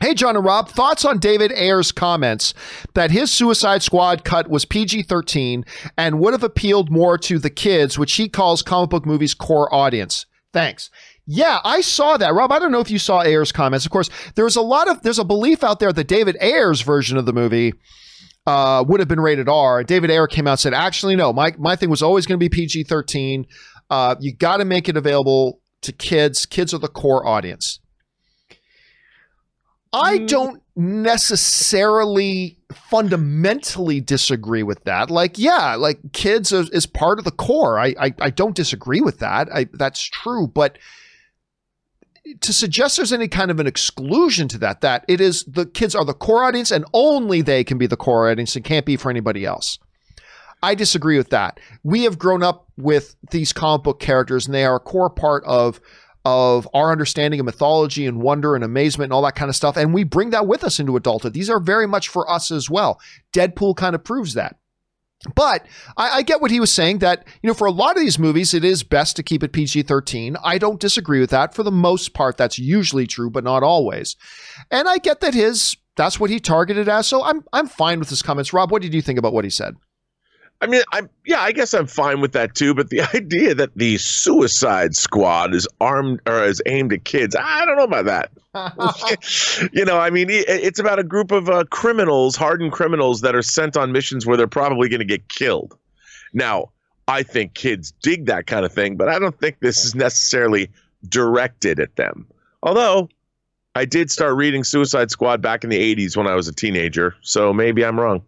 Hey, John and Rob, thoughts on David Ayer's comments that his Suicide Squad cut was PG 13 and would have appealed more to the kids, which he calls comic book movies' core audience? Thanks. Yeah, I saw that. Rob, I don't know if you saw Ayer's comments. Of course, there's a lot of there's a belief out there that David Ayer's version of the movie uh, would have been rated R. David Ayer came out and said, actually, no, my my thing was always going to be PG 13. Uh, you got to make it available to kids. Kids are the core audience. I Mm. don't necessarily fundamentally disagree with that. Like, yeah, like kids is, is part of the core. I, I I don't disagree with that. I that's true, but to suggest there's any kind of an exclusion to that, that it is the kids are the core audience and only they can be the core audience and can't be for anybody else. I disagree with that. We have grown up with these comic book characters and they are a core part of of our understanding of mythology and wonder and amazement and all that kind of stuff. And we bring that with us into adulthood. These are very much for us as well. Deadpool kind of proves that. But I, I get what he was saying that, you know, for a lot of these movies, it is best to keep it PG 13. I don't disagree with that. For the most part, that's usually true, but not always. And I get that his that's what he targeted as. So I'm I'm fine with his comments. Rob, what did you think about what he said? I mean, I'm yeah, I guess I'm fine with that too. But the idea that the Suicide Squad is armed or is aimed at kids, I don't know about that. you know, I mean, it, it's about a group of uh, criminals, hardened criminals that are sent on missions where they're probably going to get killed. Now, I think kids dig that kind of thing, but I don't think this is necessarily directed at them. Although, I did start reading Suicide Squad back in the 80s when I was a teenager, so maybe I'm wrong.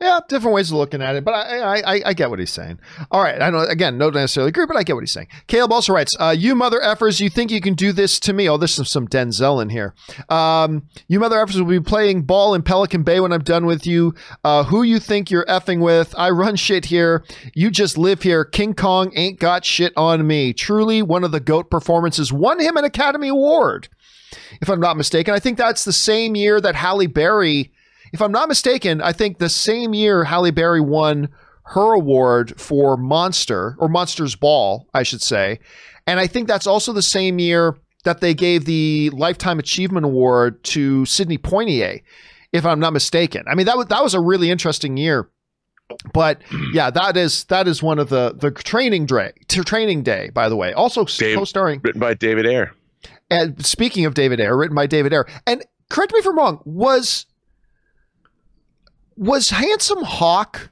Yeah, different ways of looking at it, but I, I I- get what he's saying. All right, I know again, don't necessarily agree, but I get what he's saying. Caleb also writes, uh, "You mother effers, you think you can do this to me?" Oh, there's some, some Denzel in here. Um, you mother effers will be playing ball in Pelican Bay when I'm done with you. Uh, who you think you're effing with? I run shit here. You just live here. King Kong ain't got shit on me. Truly, one of the goat performances won him an Academy Award, if I'm not mistaken. I think that's the same year that Halle Berry if I'm not mistaken, I think the same year Halle Berry won her award for Monster or Monsters Ball, I should say. And I think that's also the same year that they gave the Lifetime Achievement Award to Sidney Poitier, if I'm not mistaken. I mean, that was that was a really interesting year. But yeah, that is that is one of the the training day to training day, by the way. Also Dave- co-starring Written by David Ayer. and speaking of David Ayer, written by David Ayer, and correct me if I'm wrong, was was Handsome Hawk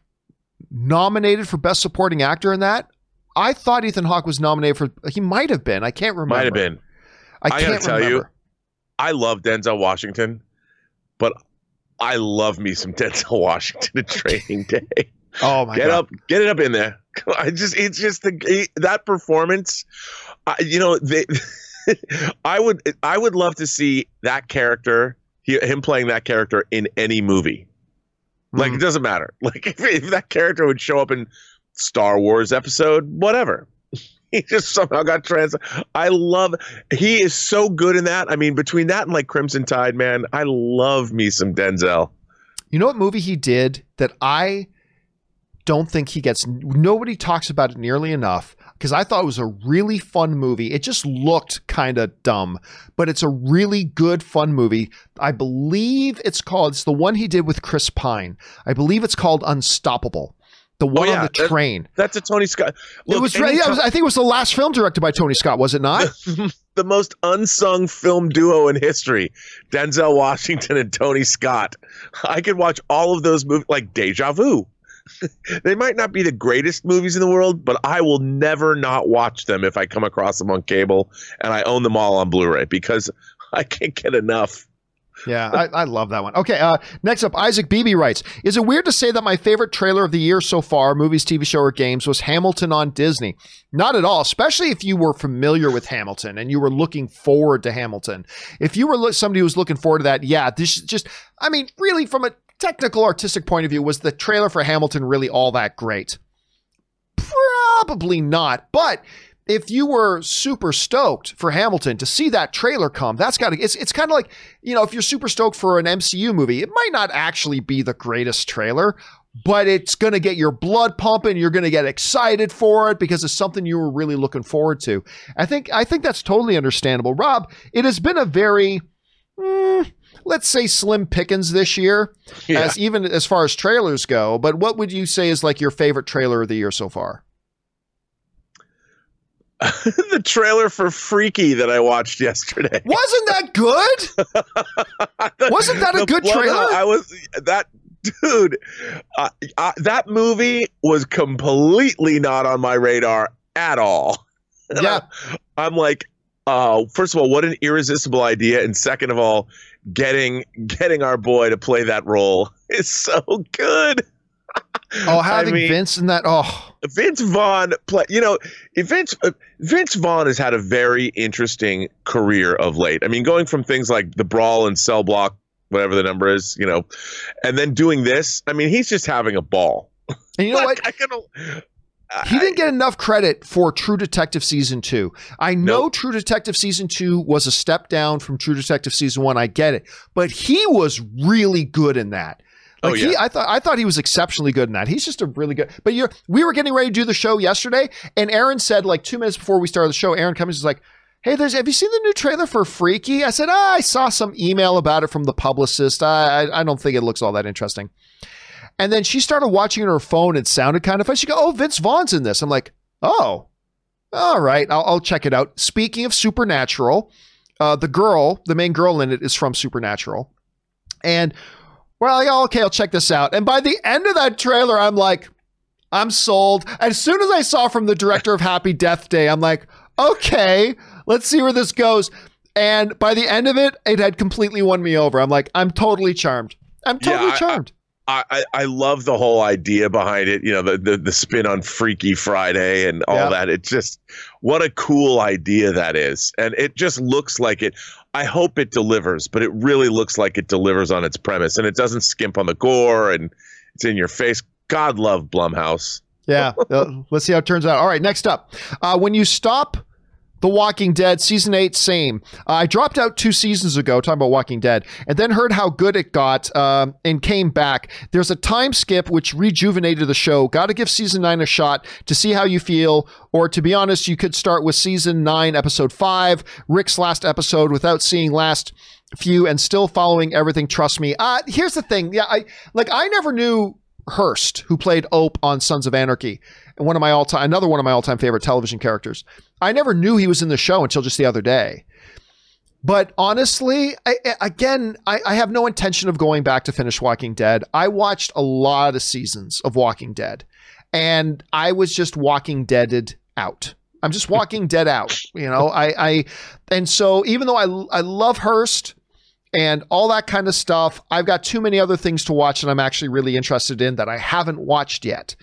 nominated for Best Supporting Actor in that? I thought Ethan Hawke was nominated for. He might have been. I can't remember. Might have been. I I gotta can't tell you. I love Denzel Washington, but I love me some Denzel Washington in Training Day. oh my get god! up, get it up in there. I just, it's just the that performance. I, you know, they, I would, I would love to see that character, he, him playing that character in any movie. Like Mhm. it doesn't matter. Like if, if that character would show up in Star Wars episode, whatever. he just somehow got trans. I love. He is so good in that. I mean, between that and like Crimson Tide, man, I love me some Denzel. You know what movie he did that I don't think he gets. Nobody talks about it nearly enough because I thought it was a really fun movie. It just looked kind of dumb, but it's a really good, fun movie. I believe it's called. It's the one he did with Chris Pine. I believe it's called Unstoppable. The one Oh, yeah, on the that- train. That's a Tony Scott. it Look, was, yeah, it was. I think it was the last film directed by Tony Scott, was it not? the most unsung film duo in history Denzel Washington and Tony Scott. I could watch all of those movies like Deja Vu. they might not be the greatest movies in the world, but I will never not watch them if I come across them on cable and I own them all on Blu ray because I can't get enough. Yeah, I, I love that one. Okay, uh, next up, Isaac Beebe writes Is it weird to say that my favorite trailer of the year so far, movies, TV show, or games, was Hamilton on Disney? Not at all, especially if you were familiar with Hamilton and you were looking forward to Hamilton. If you were lo- somebody who was looking forward to that, yeah, this is just, I mean, really, from a technical, artistic point of view, was the trailer for Hamilton really all that great? Probably not, but if you were super stoked for Hamilton to see that trailer come, that's got to it's it's kind of like, you know, if you're super stoked for an MCU movie, it might not actually be the greatest trailer, but it's going to get your blood pumping, you're going to get excited for it because it's something you were really looking forward to. I think I think that's totally understandable. Rob, it has been a very mm, let's say slim pickings this year Yeah. as even as far as trailers go, but what would you say is like your favorite trailer of the year so far? the trailer for Freaky that I watched yesterday. Wasn't that good? Wasn't that a good trailer? I was that dude. Uh, uh, that movie was completely not on my radar at all. And Yeah. I, am like, uh, first of all, what an irresistible idea, and second of all, getting getting our boy to play that role is so good. Oh, I having mean- Vince in that. Oh, Vince Vaughn play. You know, Vince uh, Vince Vaughn has had a very interesting career of late. I mean, going from things like the Brawl and Cell Block, whatever the number is, you know, and then doing this. I mean, he's just having a ball. and you know what? I can. He didn't get enough credit for True Detective season two. I know Nope. True Detective season two was a step down from True Detective season one. I get it, but he was really good in that. Oh, Like he. I thought I thought he was exceptionally good in that. He's just a really good. But you're, we were getting ready to do the show yesterday, and Erin said like two minutes before we started the show, Erin Cummings was like, "Hey, there's have you seen the new trailer for Freaky?" I said, ah, "I saw some email about it from the publicist. I, I I don't think it looks all that interesting." And then she started watching on her phone. It sounded kind of fun. She go, "Oh, Vince Vaughn's in this." I'm like, "Oh, all right, I'll, I'll check it out." Speaking of Supernatural, uh, the girl, the main girl in it, is from Supernatural, and we're like, oh, "Okay, I'll check this out." And by the end of that trailer, I'm like, "I'm sold." As soon as I saw from the director of Happy Death Day, I'm like, "Okay, let's see where this goes." And by the end of it, it had completely won me over. I'm like, "I'm totally charmed." I'm Yeah, totally I- I- charmed. I, I, love the whole idea behind it. You know, the, the, the spin on Freaky Friday and all Yeah. that. It just, what a cool idea that is. And it just looks like it. I hope it delivers, but it really looks like it delivers on its premise and it doesn't skimp on the gore and it's in your face. God love Blumhouse. Yeah. Uh, let's see how it turns out. All right. Next up, uh, when you stop The Walking Dead season eight, same. Uh, I dropped out two seasons ago talking about Walking Dead, and then heard how good it got, um, and came back. There's a time skip which rejuvenated the show. Got to give season nine a shot to see how you feel. Or to be honest, you could start with season nine, episode five, Rick's last episode, without seeing last few and still following everything. Trust me. Uh, here's the thing. Yeah, I like. I never knew Hurst, who played Ope on Sons of Anarchy, and one of my all time, another one of my all time favorite television characters. I never knew he was in the show until just the other day. But honestly, I, again, I, I have no intention of going back to finish Walking Dead. I watched a lot of seasons of Walking Dead, and I was just Walking Deaded out. I'm just Walking Dead out. You know, I, I, and so even though I, I love Hurst and all that kind of stuff, I've got too many other things to watch that I'm actually really interested in that I haven't watched yet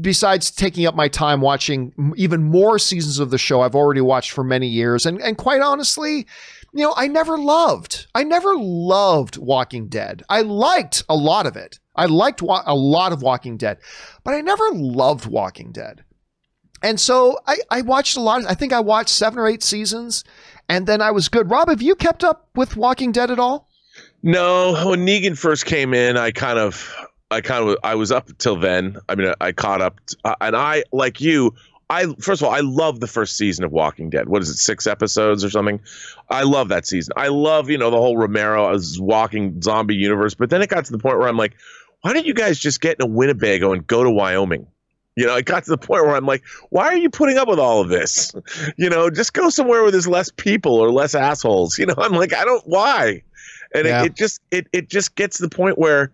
besides taking up my time watching even more seasons of the show I've already watched for many years and and quite honestly you know I never loved I never loved Walking Dead I liked a lot of it I liked wa- a lot of Walking Dead but I never loved Walking Dead And so I, I watched a lot. I think I watched seven or eight seasons, and then I was good. Rob, have you kept up with Walking Dead at all? No, when Negan first came in, I kind of, I kind of, I was up till then. I mean, I, I caught up, uh, and I, like you, I first of all, I love the first season of Walking Dead. What is it, six episodes or something? I love that season. I love, you know, the whole Romero as walking zombie universe. But then it got to the point where I'm like, why don't you guys just get in a Winnebago and go to Wyoming? You know, it got to the point where I'm like, why are you putting up with all of this? You know, just go somewhere where there's less people or less assholes. You know, I'm like, I don't why. And yeah. it, it just it it just gets to the point where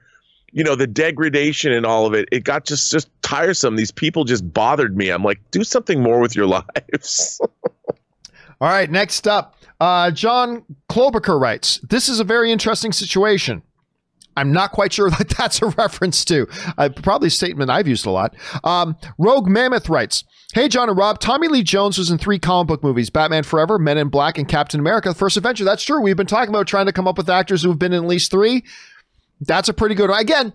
you know the degradation and all of it it got just just tiresome these people just bothered me i'm like do something more with your lives all right next up uh, john klobuchar writes this is a very interesting situation I'm not quite sure what that's a reference to. Uh, probably a statement I've used a lot. Um, Rogue Mammoth writes, Hey, John and Rob, Tommy Lee Jones was in three comic book movies Batman Forever, Men in Black, and Captain America, The First Adventure. That's true. We've been talking about trying to come up with actors who've been in at least three. That's a pretty good one. Again,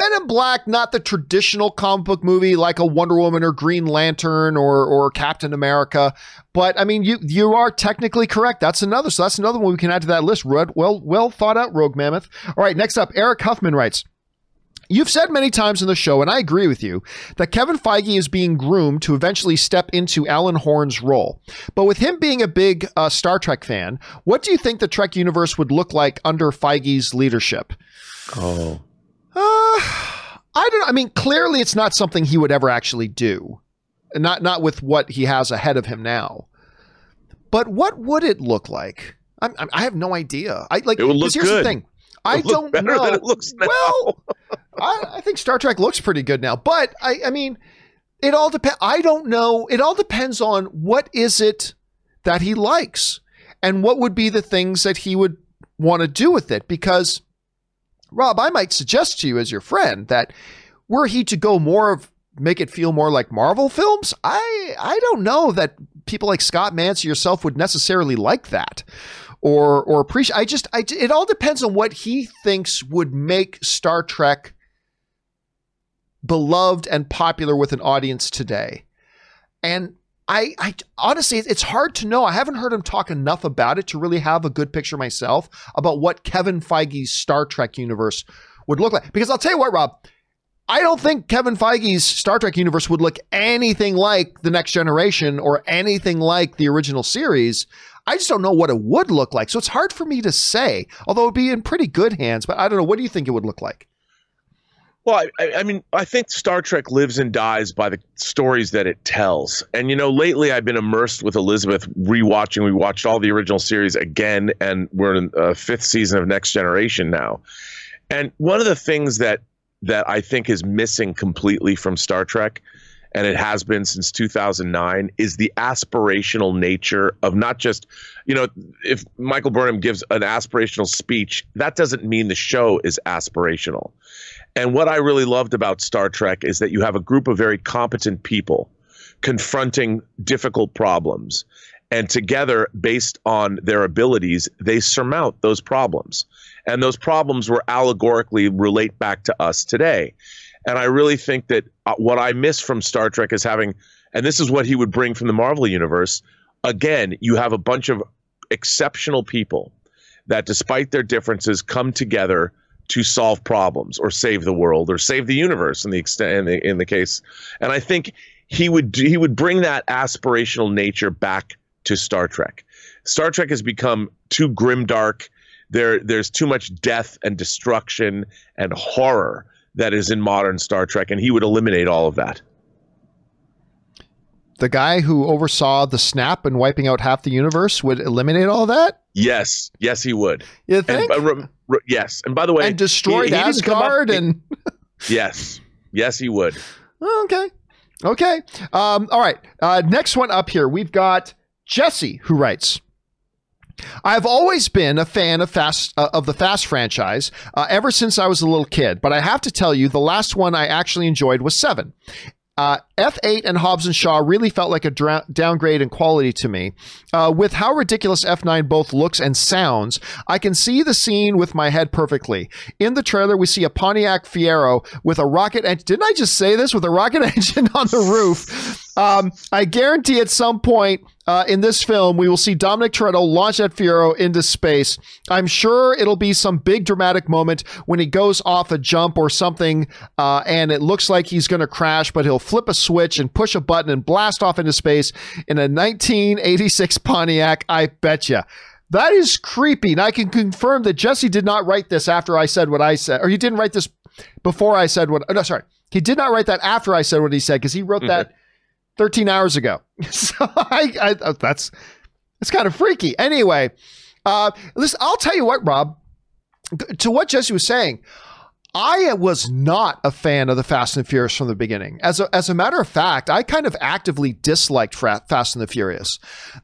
Men in Black, not the traditional comic book movie like a Wonder Woman or Green Lantern or or Captain America, but I mean you you are technically correct. That's another. So that's another one we can add to that list. Well well thought out, Rogue Mammoth. All right, next up, Eric Huffman writes. You've said many times in the show, and I agree with you, that Kevin Feige is being groomed to eventually step into Alan Horn's role. But with him being a big uh, Star Trek fan, what do you think the Trek universe would look like under Feige's leadership? Oh. Uh, I don't. I mean, clearly, it's not something he would ever actually do. Not not with what he has ahead of him now. But what would it look like? I, I have no idea. I like. It would look here's good. the thing. I don't know. Than it looks now. Well, I, I think Star Trek looks pretty good now. But I, I mean, it all depends. I don't know. It all depends on what is it that he likes, and what would be the things that he would want to do with it. Because Rob, I might suggest to you as your friend that were he to go more of make it feel more like Marvel films, I I don't know that people like Scott Mantz yourself would necessarily like that or or appreciate. I just I it all depends on what he thinks would make Star Trek beloved and popular with an audience today. And I, I honestly, it's hard to know. I haven't heard him talk enough about it to really have a good picture myself about what Kevin Feige's Star Trek universe would look like. Because I'll tell you what, Rob, I don't think Kevin Feige's Star Trek universe would look anything like The Next Generation or anything like the original series. I just don't know what it would look like. So it's hard for me to say, although it would be in pretty good hands. But I don't know. What do you think it would look like? Well, I, I, mean, I think Star Trek lives and dies by the stories that it tells. And you know, lately I've been immersed with Elizabeth, rewatching. We watched all the original series again, and we're in a fifth season of Next Generation now. And one of the things that that I think is missing completely from Star Trek, and it has been since 2009, is the aspirational nature of not just, you know, if Michael Burnham gives an aspirational speech, that doesn't mean the show is aspirational. And what I really loved about Star Trek is that you have a group of very competent people confronting difficult problems. And together, based on their abilities, they surmount those problems. And those problems were allegorically relate back to us today. And I really think that uh, what I miss from Star Trek is having, and this is what he would bring from the Marvel Universe. Again, you have a bunch of exceptional people that, despite their differences, come together to solve problems or save the world or save the universe in the extent in the, in the case. And I think he would he would bring that aspirational nature back to Star Trek. Star Trek has become too grimdark. There there's too much death and destruction and horror that is in modern Star Trek, and he would eliminate all of that. The guy who oversaw the snap and wiping out half the universe would eliminate all that? Yes, yes, he would. You think? And, uh, yes, and by the way, and destroyed he, he Asgard and yes, yes, he would. Oh, okay, okay. Um, all right. Uh, next one up here, we've got Jesse who writes. I've always been a fan of Fast uh, of the Fast franchise uh, ever since I was a little kid, but I have to tell you, the last one I actually enjoyed was Seven. Uh, F8 and Hobbs and Shaw really felt like a dra- downgrade in quality to me. Uh, with how ridiculous F9 both looks and sounds, I can see the scene with my head perfectly. In the trailer, we see a Pontiac Fiero with a rocket engine. Didn't I just say this? With a rocket engine on the roof. Um, I guarantee at some point uh, in this film, we will see Dominic Toretto launch that Fiero into space. I'm sure it'll be some big dramatic moment when he goes off a jump or something, uh, and it looks like he's going to crash, but he'll flip a switch and push a button and blast off into space in a 1986 Pontiac. I bet you. That is creepy. And I can confirm that Jesse did not write this after I said what I said, or he didn't write this before I said what. No, sorry. He did not write that after I said what he said because he wrote that 13 hours ago. So I, I uh, that's it's kind of freaky. Anyway, uh, listen, I'll tell you what, Rob. To what Jesse was saying, I was not a fan of the Fast and the Furious from the beginning. As a, as a matter of fact, I kind of actively disliked Fast and the Furious.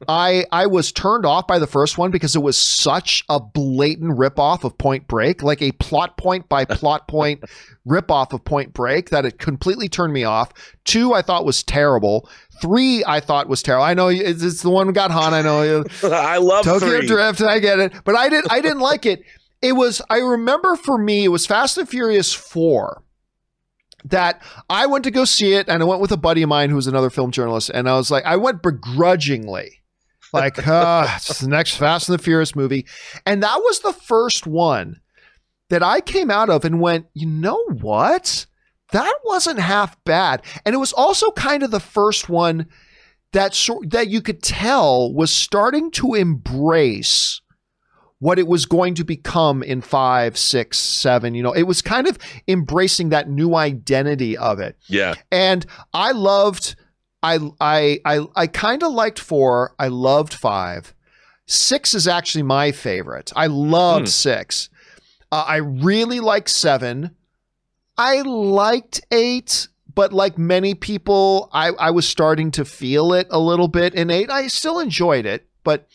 I I was turned off by the first one because it was such a blatant ripoff of Point Break, like a plot point by plot point ripoff of Point Break that it completely turned me off. Two, I thought was terrible. Three, I thought was terrible. I know it's, it's the one we got Han. I know. You. I love Tokyo three. Drift. I get it, but I did. I didn't like it. It was. I remember for me, it was Fast and Furious Four that I went to go see it, and I went with a buddy of mine who was another film journalist, and I was like, I went begrudgingly. Like, uh, it's the next Fast and the Furious movie. And that was the first one that I came out of and went, you know what? That wasn't half bad. And it was also kind of the first one that sort that you could tell was starting to embrace what it was going to become in five, six, seven. You know, it was kind of embracing that new identity of it. Yeah. And I loved I I I I kind of liked four. I loved five. Six is actually my favorite. I loved Hmm. six. Uh, I really like seven. I liked eight, but like many people, I, I was starting to feel it a little bit in eight. I still enjoyed it, but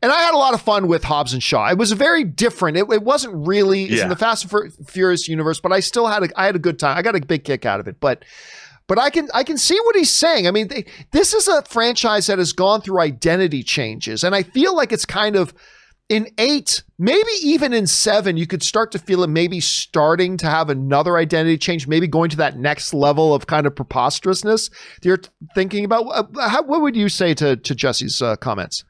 and I had a lot of fun with Hobbs and Shaw. It was very different. It, it wasn't really it's in the Fast and Fur- Furious universe, but I still had a I had a good time. I got a big kick out of it, but. But I can I can see what he's saying. I mean, they, this is a franchise that has gone through identity changes, and I feel like it's kind of in eight, maybe even in seven, you could start to feel it maybe starting to have another identity change, maybe going to that next level of kind of preposterousness that you're thinking about. Uh, How, what would you say to to Jesse's uh, comments?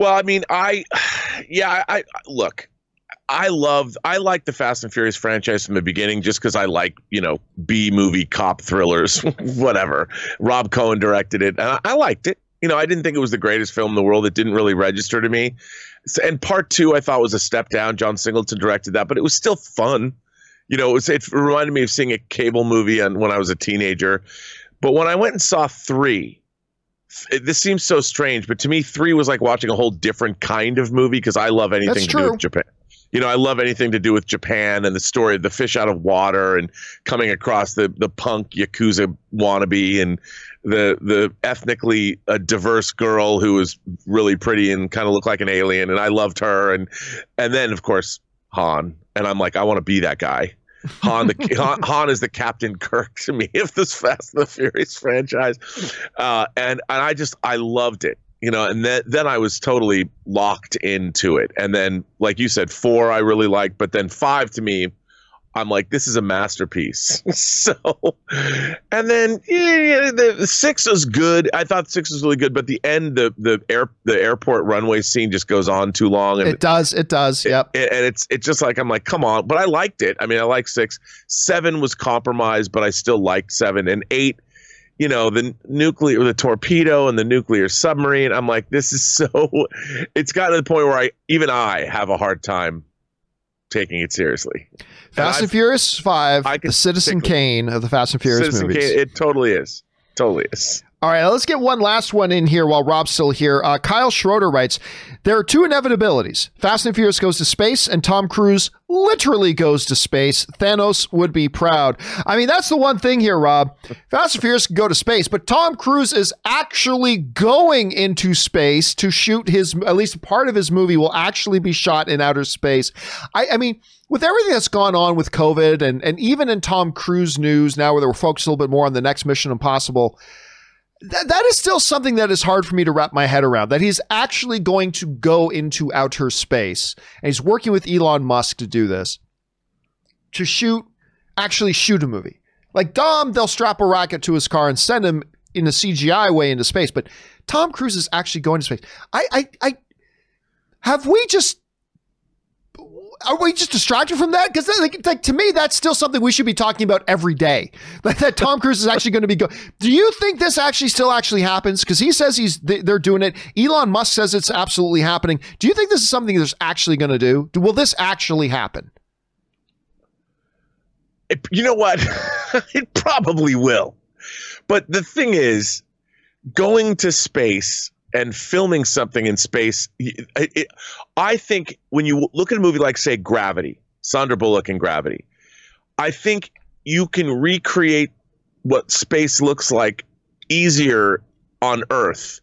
Well, I mean, I, yeah, I, I look, I love, I like the Fast and Furious franchise from the beginning, just because I like, you know, B movie cop thrillers, whatever. Rob Cohen directed it, and I, I liked it. You know, I didn't think it was the greatest film in the world. It didn't really register to me. So, and part two, I thought was a step down. John Singleton directed that, but it was still fun. You know, it, was, it reminded me of seeing a cable movie on, when I was a teenager. But when I went and saw three, this seems so strange, but to me, three was like watching a whole different kind of movie because I love anything That's to true. do with Japan. You know, I love anything to do with Japan and the story of the fish out of water and coming across the the punk yakuza wannabe and the the ethnically uh, diverse girl who was really pretty and kind of looked like an alien, and I loved her. And and then of course Han, and I'm like, I want to be that guy. Han, the Han, Han is the Captain Kirk to me of this Fast and the Furious franchise, uh, and and I just I loved it, you know. And then then I was totally locked into it. And then, like you said, four I really liked, but then five to me, I'm like, this is a masterpiece. so, and then yeah, the, the six was good. I thought six was really good, but the end, the the air the airport runway scene just goes on too long, and It does. It does. Yep. and and it's it's just like I'm like, come on, but I liked it. I mean, I like six. Seven was compromised, but I still liked seven and eight. You know, the nuclear, the torpedo, and the nuclear submarine. I'm like, this is so. It's gotten to the point where I even I have a hard time taking it seriously. Fast I've- and Furious Five, I the Citizen Kane of the Fast and Furious Citizen movies. Kane, it totally is, totally is. All right, let's get one last one in here while Rob's still here. Uh, Kyle Schroeder writes There are two inevitabilities Fast and Furious goes to space, and Tom Cruise literally goes to space. Thanos would be proud. I mean, that's the one thing here, Rob. Fast and Furious can go to space, but Tom Cruise is actually going into space to shoot his, at least part of his movie will actually be shot in outer space. I, I mean, with everything that's gone on with COVID and, and even in Tom Cruise news now where they were focused a little bit more on the next Mission Impossible, that, that is still something that is hard for me to wrap my head around that he's actually going to go into outer space and he's working with Elon Musk to do this to shoot actually shoot a movie. Like Dom they'll strap a rocket to his car and send him in a CGI way into space but Tom Cruise is actually going to space. I I, I have we just are we just distracted from that? Because like, like, to me, that's still something we should be talking about every day. Like that Tom Cruise is actually going to be go. Do you think this actually still actually happens? Because he says he's they're doing it. Elon Musk says it's absolutely happening. Do you think this is something that's actually going to do? Will this actually happen? It, you know what? it probably will. But the thing is, going to space and filming something in space. It, it, I think when you look at a movie like, say, Gravity, Sandra Bullock in Gravity, I think you can recreate what space looks like easier on Earth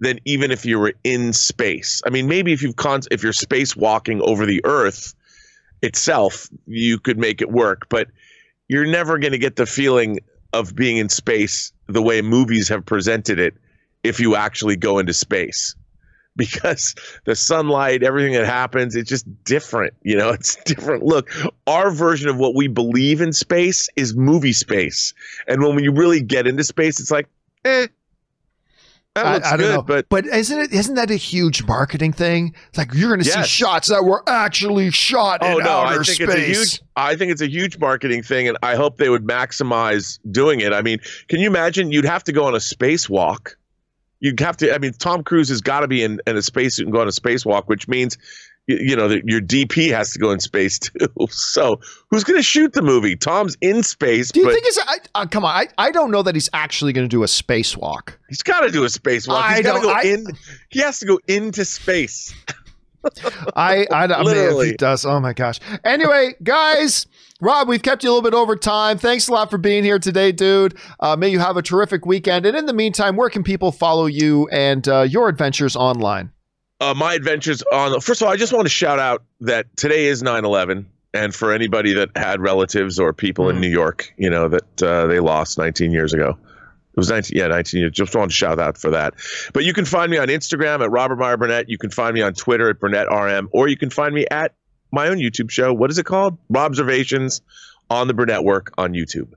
than even if you were in space. I mean, maybe if you've con- if you're spacewalking over the Earth itself, you could make it work, but you're never going to get the feeling of being in space the way movies have presented it if you actually go into space because the sunlight, everything that happens, it's just different. You know, it's different. Look, our version of what we believe in space is movie space. And when you really get into space, it's like, eh. That looks I, I good, know. but but isn't it isn't that a huge marketing thing? It's like you're going to yes. see shots that were actually shot oh, in no, outer I think space. It's a huge, I think it's a huge marketing thing, and I hope they would maximize doing it. I mean, can you imagine? You'd have to go on a spacewalk you'd have to. I mean, Tom Cruise has got to be in, in a spacesuit and go on a spacewalk, which means you, you know your DP has to go in space too. So who's going to shoot the movie? Tom's in space. Do you but, think it's? I, uh, come on, I, I don't know that he's actually going to do a spacewalk. He's got to do a spacewalk. He's got to go I, in. He has to go into space. I, I, I mean, if he does. Oh my gosh. Anyway, guys, Rob, we've kept you a little bit over time. Thanks a lot for being here today, dude. Uh, may you have a terrific weekend. And in the meantime, where can people follow you and uh, your adventures online? Uh, my adventures on. First of all, I just want to shout out that today is 9 11. And for anybody that had relatives or people in New York, you know, that uh, they lost 19 years ago. It was 19, yeah, 19 years. Just want to shout out for that. But you can find me on Instagram at Robert Meyer Burnett. You can find me on Twitter at Burnett RM, or you can find me at my own YouTube show. What is it called? Robservations on the Burnett Work on YouTube.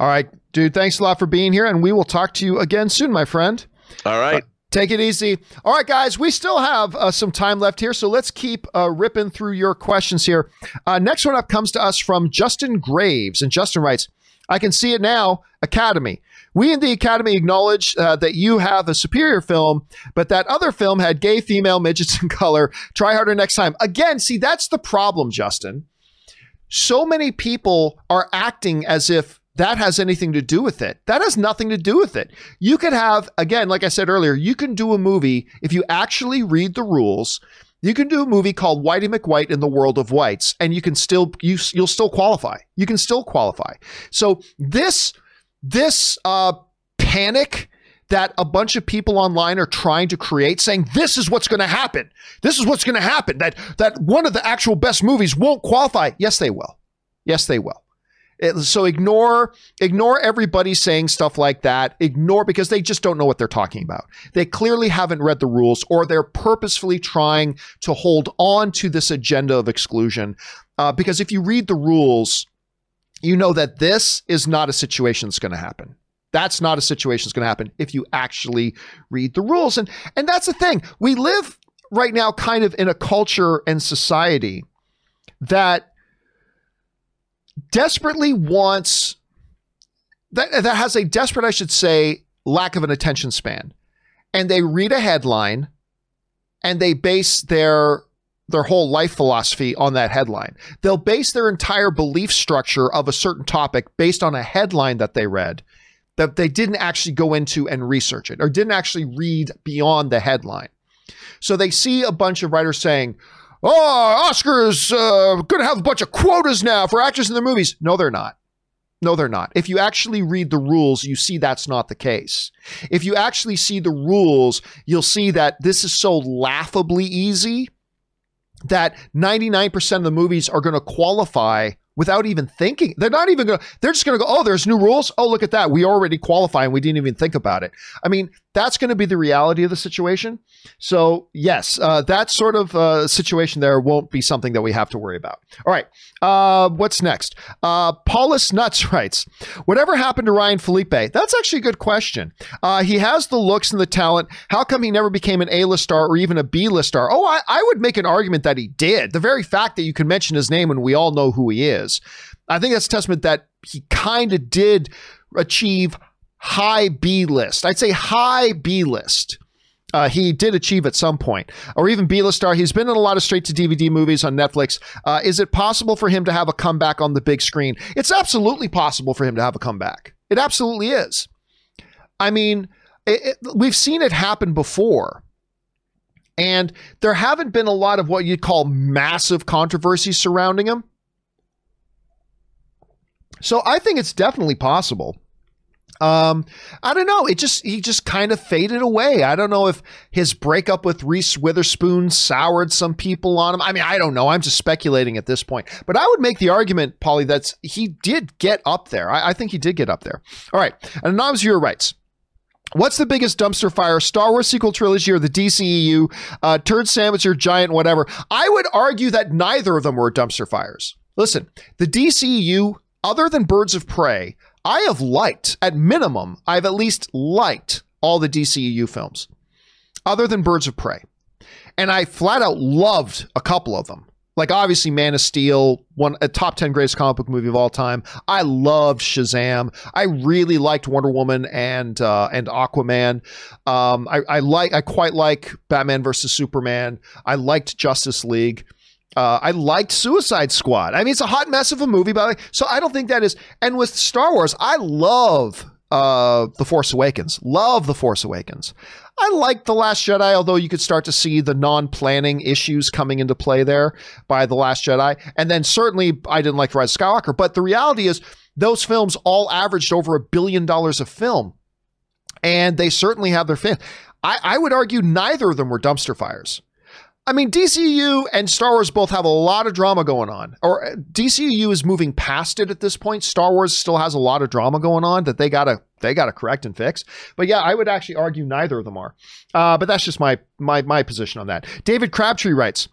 All right, dude. Thanks a lot for being here, and we will talk to you again soon, my friend. All right. Uh, Take it easy. All right, guys, we still have uh, some time left here, so let's keep uh, ripping through your questions here. Uh, next one up comes to us from Justin Graves, and Justin writes, I can see it now, Academy. We in the Academy acknowledge uh, that you have a superior film, but that other film had gay female midgets in color. Try harder next time. Again, see, that's the problem, Justin. So many people are acting as if that has anything to do with it. That has nothing to do with it. You could have, again, like I said earlier, you can do a movie if you actually read the rules. You can do a movie called Whitey McWhite in the World of Whites, and you can still you you'll still qualify. You can still qualify. So this this uh, panic that a bunch of people online are trying to create saying this is what's going to happen. This is what's going to happen. That that one of the actual best movies won't qualify. Yes they will. Yes they will. It, so ignore ignore everybody saying stuff like that. Ignore because they just don't know what they're talking about. They clearly haven't read the rules or they're purposefully trying to hold on to this agenda of exclusion. Uh, because if you read the rules you know that this is not a situation that's going to happen. That's not a situation that's going to happen if you actually read the rules. And and that's the thing. We live right now kind of in a culture and society that desperately wants that that has a desperate, I should say, lack of an attention span. And they read a headline and they base their their whole life philosophy on that headline. They'll base their entire belief structure of a certain topic based on a headline that they read that they didn't actually go into and research it or didn't actually read beyond the headline. So they see a bunch of writers saying, "Oh, Oscars uh, going to have a bunch of quotas now for actors in their movies." No, they're not. No, they're not. If you actually read the rules, you see that's not the case. If you actually see the rules, you'll see that this is so laughably easy that 99% of the movies are going to qualify without even thinking. They're not even going to, they're just going to go, oh, there's new rules. Oh, look at that. We already qualify and we didn't even think about it. I mean, that's going to be the reality of the situation. So, yes, uh, that sort of uh, situation there won't be something that we have to worry about. All right. Uh, what's next? Uh, Paulus Nuts writes, whatever happened to Ryan Phillippe? That's actually a good question. Uh, he has the looks and the talent. How come he never became an A-list star or even a B-list star? Oh, I, I would make an argument that he did. The very fact that you can mention his name and we all know who he is. I think that's testament that he kind of did achieve high B list. I'd say high B list. Uh, he did achieve at some point, or even B-list star. He's been in a lot of straight-to-DVD movies on Netflix. Uh, is it possible for him to have a comeback on the big screen? It's absolutely possible for him to have a comeback. It absolutely is. I mean, it, it, we've seen it happen before. And there haven't been a lot of what you'd call massive controversies surrounding him. So I think it's definitely possible. Um, I don't know. It just he just kind of faded away. I don't know if his breakup with Reese Witherspoon soured some people on him. I mean, I don't know. I'm just speculating at this point. But I would make the argument, Polly, that he did get up there. I, I think he did get up there. All right. And anonymous viewer writes. What's the biggest dumpster fire? Star Wars sequel trilogy or the DCEU? Uh, turd sandwich or giant whatever? I would argue that neither of them were dumpster fires. Listen, the DCEU, other than Birds of Prey, I have liked, at minimum, I've at least liked all the DCEU films, other than Birds of Prey. And I flat out loved a couple of them. Like obviously Man of Steel, one a top 10 greatest comic book movie of all time. I loved Shazam. I really liked Wonder Woman and uh, and Aquaman. Um, I, I like I quite like Batman versus Superman. I liked Justice League. Uh, I liked Suicide Squad. I mean, it's a hot mess of a movie, but so I don't think that is. And with Star Wars, I love uh, The Force Awakens. Love The Force Awakens. I like The Last Jedi, although you could start to see the non planning issues coming into play there by The Last Jedi. And then certainly I didn't like Rise of Skywalker. But the reality is, those films all averaged over a billion dollars a film. And they certainly have their fans. I, I would argue neither of them were dumpster fires. I mean, DCU and Star Wars both have a lot of drama going on. Or uh, DCU is moving past it at this point. Star Wars still has a lot of drama going on that they gotta they gotta correct and fix. But yeah, I would actually argue neither of them are. Uh, but that's just my my my position on that. David Crabtree writes,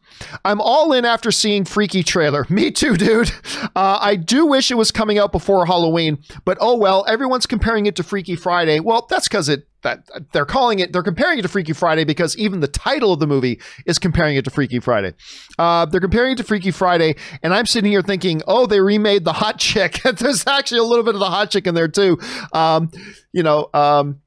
"I'm all in after seeing Freaky trailer. Me too, dude. Uh, I do wish it was coming out before Halloween, but oh well. Everyone's comparing it to Freaky Friday. Well, that's because it that they're calling it they're comparing it to freaky friday because even the title of the movie is comparing it to freaky friday uh, they're comparing it to freaky friday and i'm sitting here thinking oh they remade the hot chick there's actually a little bit of the hot chick in there too um, you know um,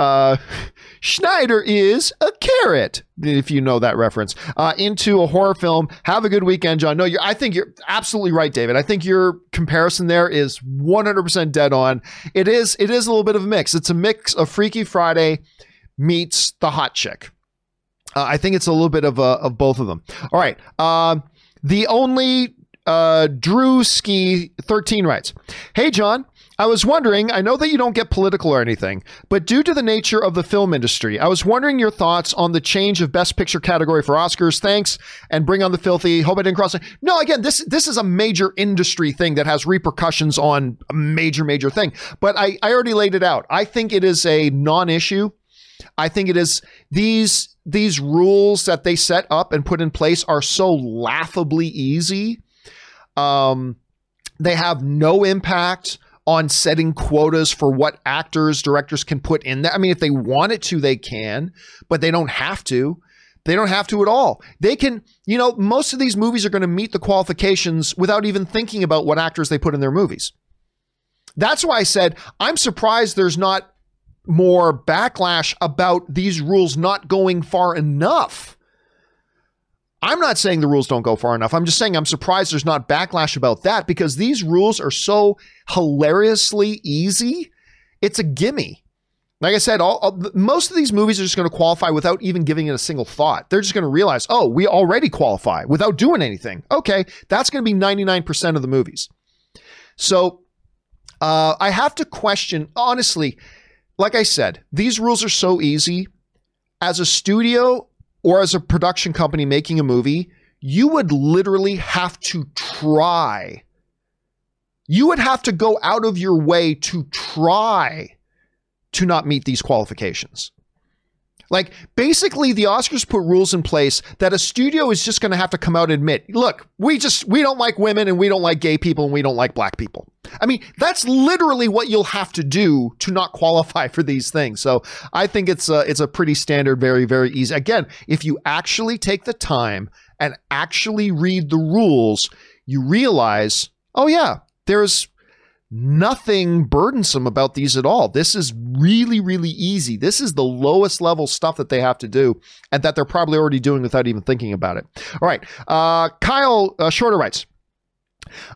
uh, Schneider is a carrot, if you know that reference, uh, into a horror film. Have a good weekend, John. No, you're, I think you're absolutely right, David. I think your comparison there is 100% dead on. It is, it is a little bit of a mix. It's a mix of Freaky Friday meets the hot chick. Uh, I think it's a little bit of, of both of them. All right. Um, the only uh, Drew Ski 13 writes, Hey, John, I was wondering, I know that you don't get political or anything, but due to the nature of the film industry, I was wondering your thoughts on the change of Best Picture category for Oscars. Thanks, and bring on the filthy. Hope I didn't cross it. No, again, this this is a major industry thing that has repercussions on a major, major thing. But I, I already laid it out. I think it is a non-issue. I think it is these these rules that they set up and put in place are so laughably easy. Um, they have no impact on setting quotas for what actors, directors can put in there. I mean, if they wanted to, they can, but they don't have to. They don't have to at all. They can, you know, most of these movies are going to meet the qualifications without even thinking about what actors they put in their movies. That's why I said I'm surprised there's not more backlash about these rules not going far enough. I'm not saying the rules don't go far enough. I'm just saying I'm surprised there's not backlash about that because these rules are so hilariously easy It's a gimme. Like I said, all, all, most of these movies are just going to qualify without even giving it a single thought. They're just going to realize, oh, we already qualify without doing anything. Okay, that's going to be 99% of the movies. So uh, I have to question, honestly, like I said, these rules are so easy. As a studio or as a production company making a movie, you would literally have to try. You would have to go out of your way to try to not meet these qualifications. Like basically the Oscars put rules in place that a studio is just going to have to come out and admit, look, we just we don't like women and we don't like gay people and we don't like black people. I mean, that's literally what you'll have to do to not qualify for these things. So, I think it's a, it's a pretty standard very very easy. Again, if you actually take the time and actually read the rules, you realize, oh yeah, there's nothing burdensome about these at all. This is really, really easy. This is the lowest level stuff that they have to do and that they're probably already doing without even thinking about it. All right. Uh, Kyle uh, Shorter writes,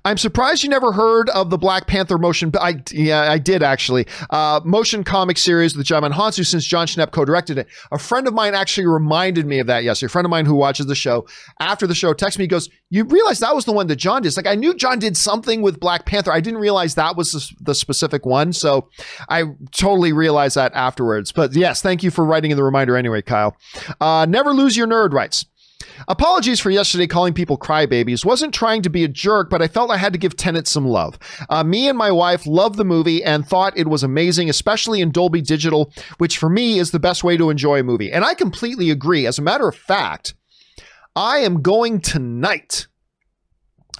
I'm surprised you never heard of the Black Panther motion. I yeah, I did actually. Uh, motion comic series with Djimon Hounsou since Jon Schnepp co-directed it. A friend of mine actually reminded me of that yesterday. A friend of mine who watches the show after the show texts me, goes, "You realize that was the one that Jon did?" Like I knew Jon did something with Black Panther. I didn't realize that was the, the specific one. So I totally realized that afterwards. But yes, thank you for writing in the reminder anyway, Kyle. Uh, Never lose your nerd writes. Apologies for yesterday calling people crybabies. Wasn't trying to be a jerk, but I felt I had to give Tenet some love. Uh, me and my wife loved the movie and thought it was amazing, especially in Dolby Digital, which for me is the best way to enjoy a movie. And I completely agree. As a matter of fact, I am going tonight.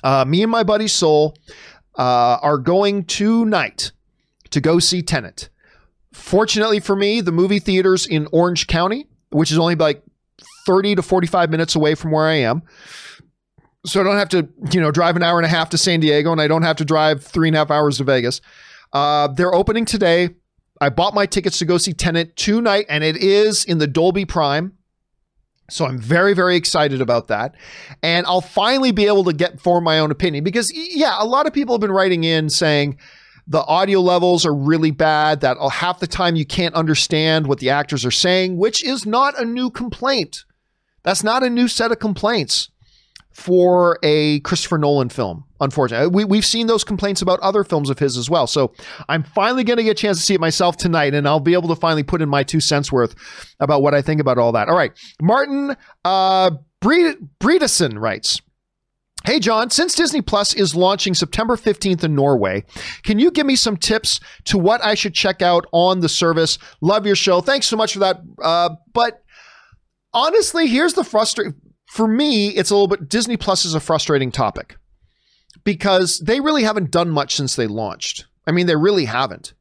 Uh, me and my buddy Soul uh, are going tonight to go see Tenet. Fortunately for me, the movie theaters in Orange County, which is only like 30 to 45 minutes away from where I am. So I don't have to, you know, drive an hour and a half to San Diego and I don't have to drive three and a half hours to Vegas. Uh, they're opening today. I bought my tickets to go see Tenet tonight, and it is in the Dolby Prime. So I'm very, very excited about that. And I'll finally be able to get form my own opinion because, yeah, a lot of people have been writing in saying, the audio levels are really bad, that half the time you can't understand what the actors are saying, which is not a new complaint. That's not a new set of complaints for a Christopher Nolan film, unfortunately. We, we've seen those complaints about other films of his as well. So I'm finally going to get a chance to see it myself tonight, and I'll be able to finally put in my two cents worth about what I think about all that. All right. Martin uh, Bredesen writes, Hey, John, since Disney Plus is launching September 15th in Norway, can you give me some tips to what I should check out on the service? Love your show. Thanks so much for that. Uh, but honestly, here's the frustrating for me, it's a little bit Disney Plus is a frustrating topic because they really haven't done much since they launched. I mean, they really haven't.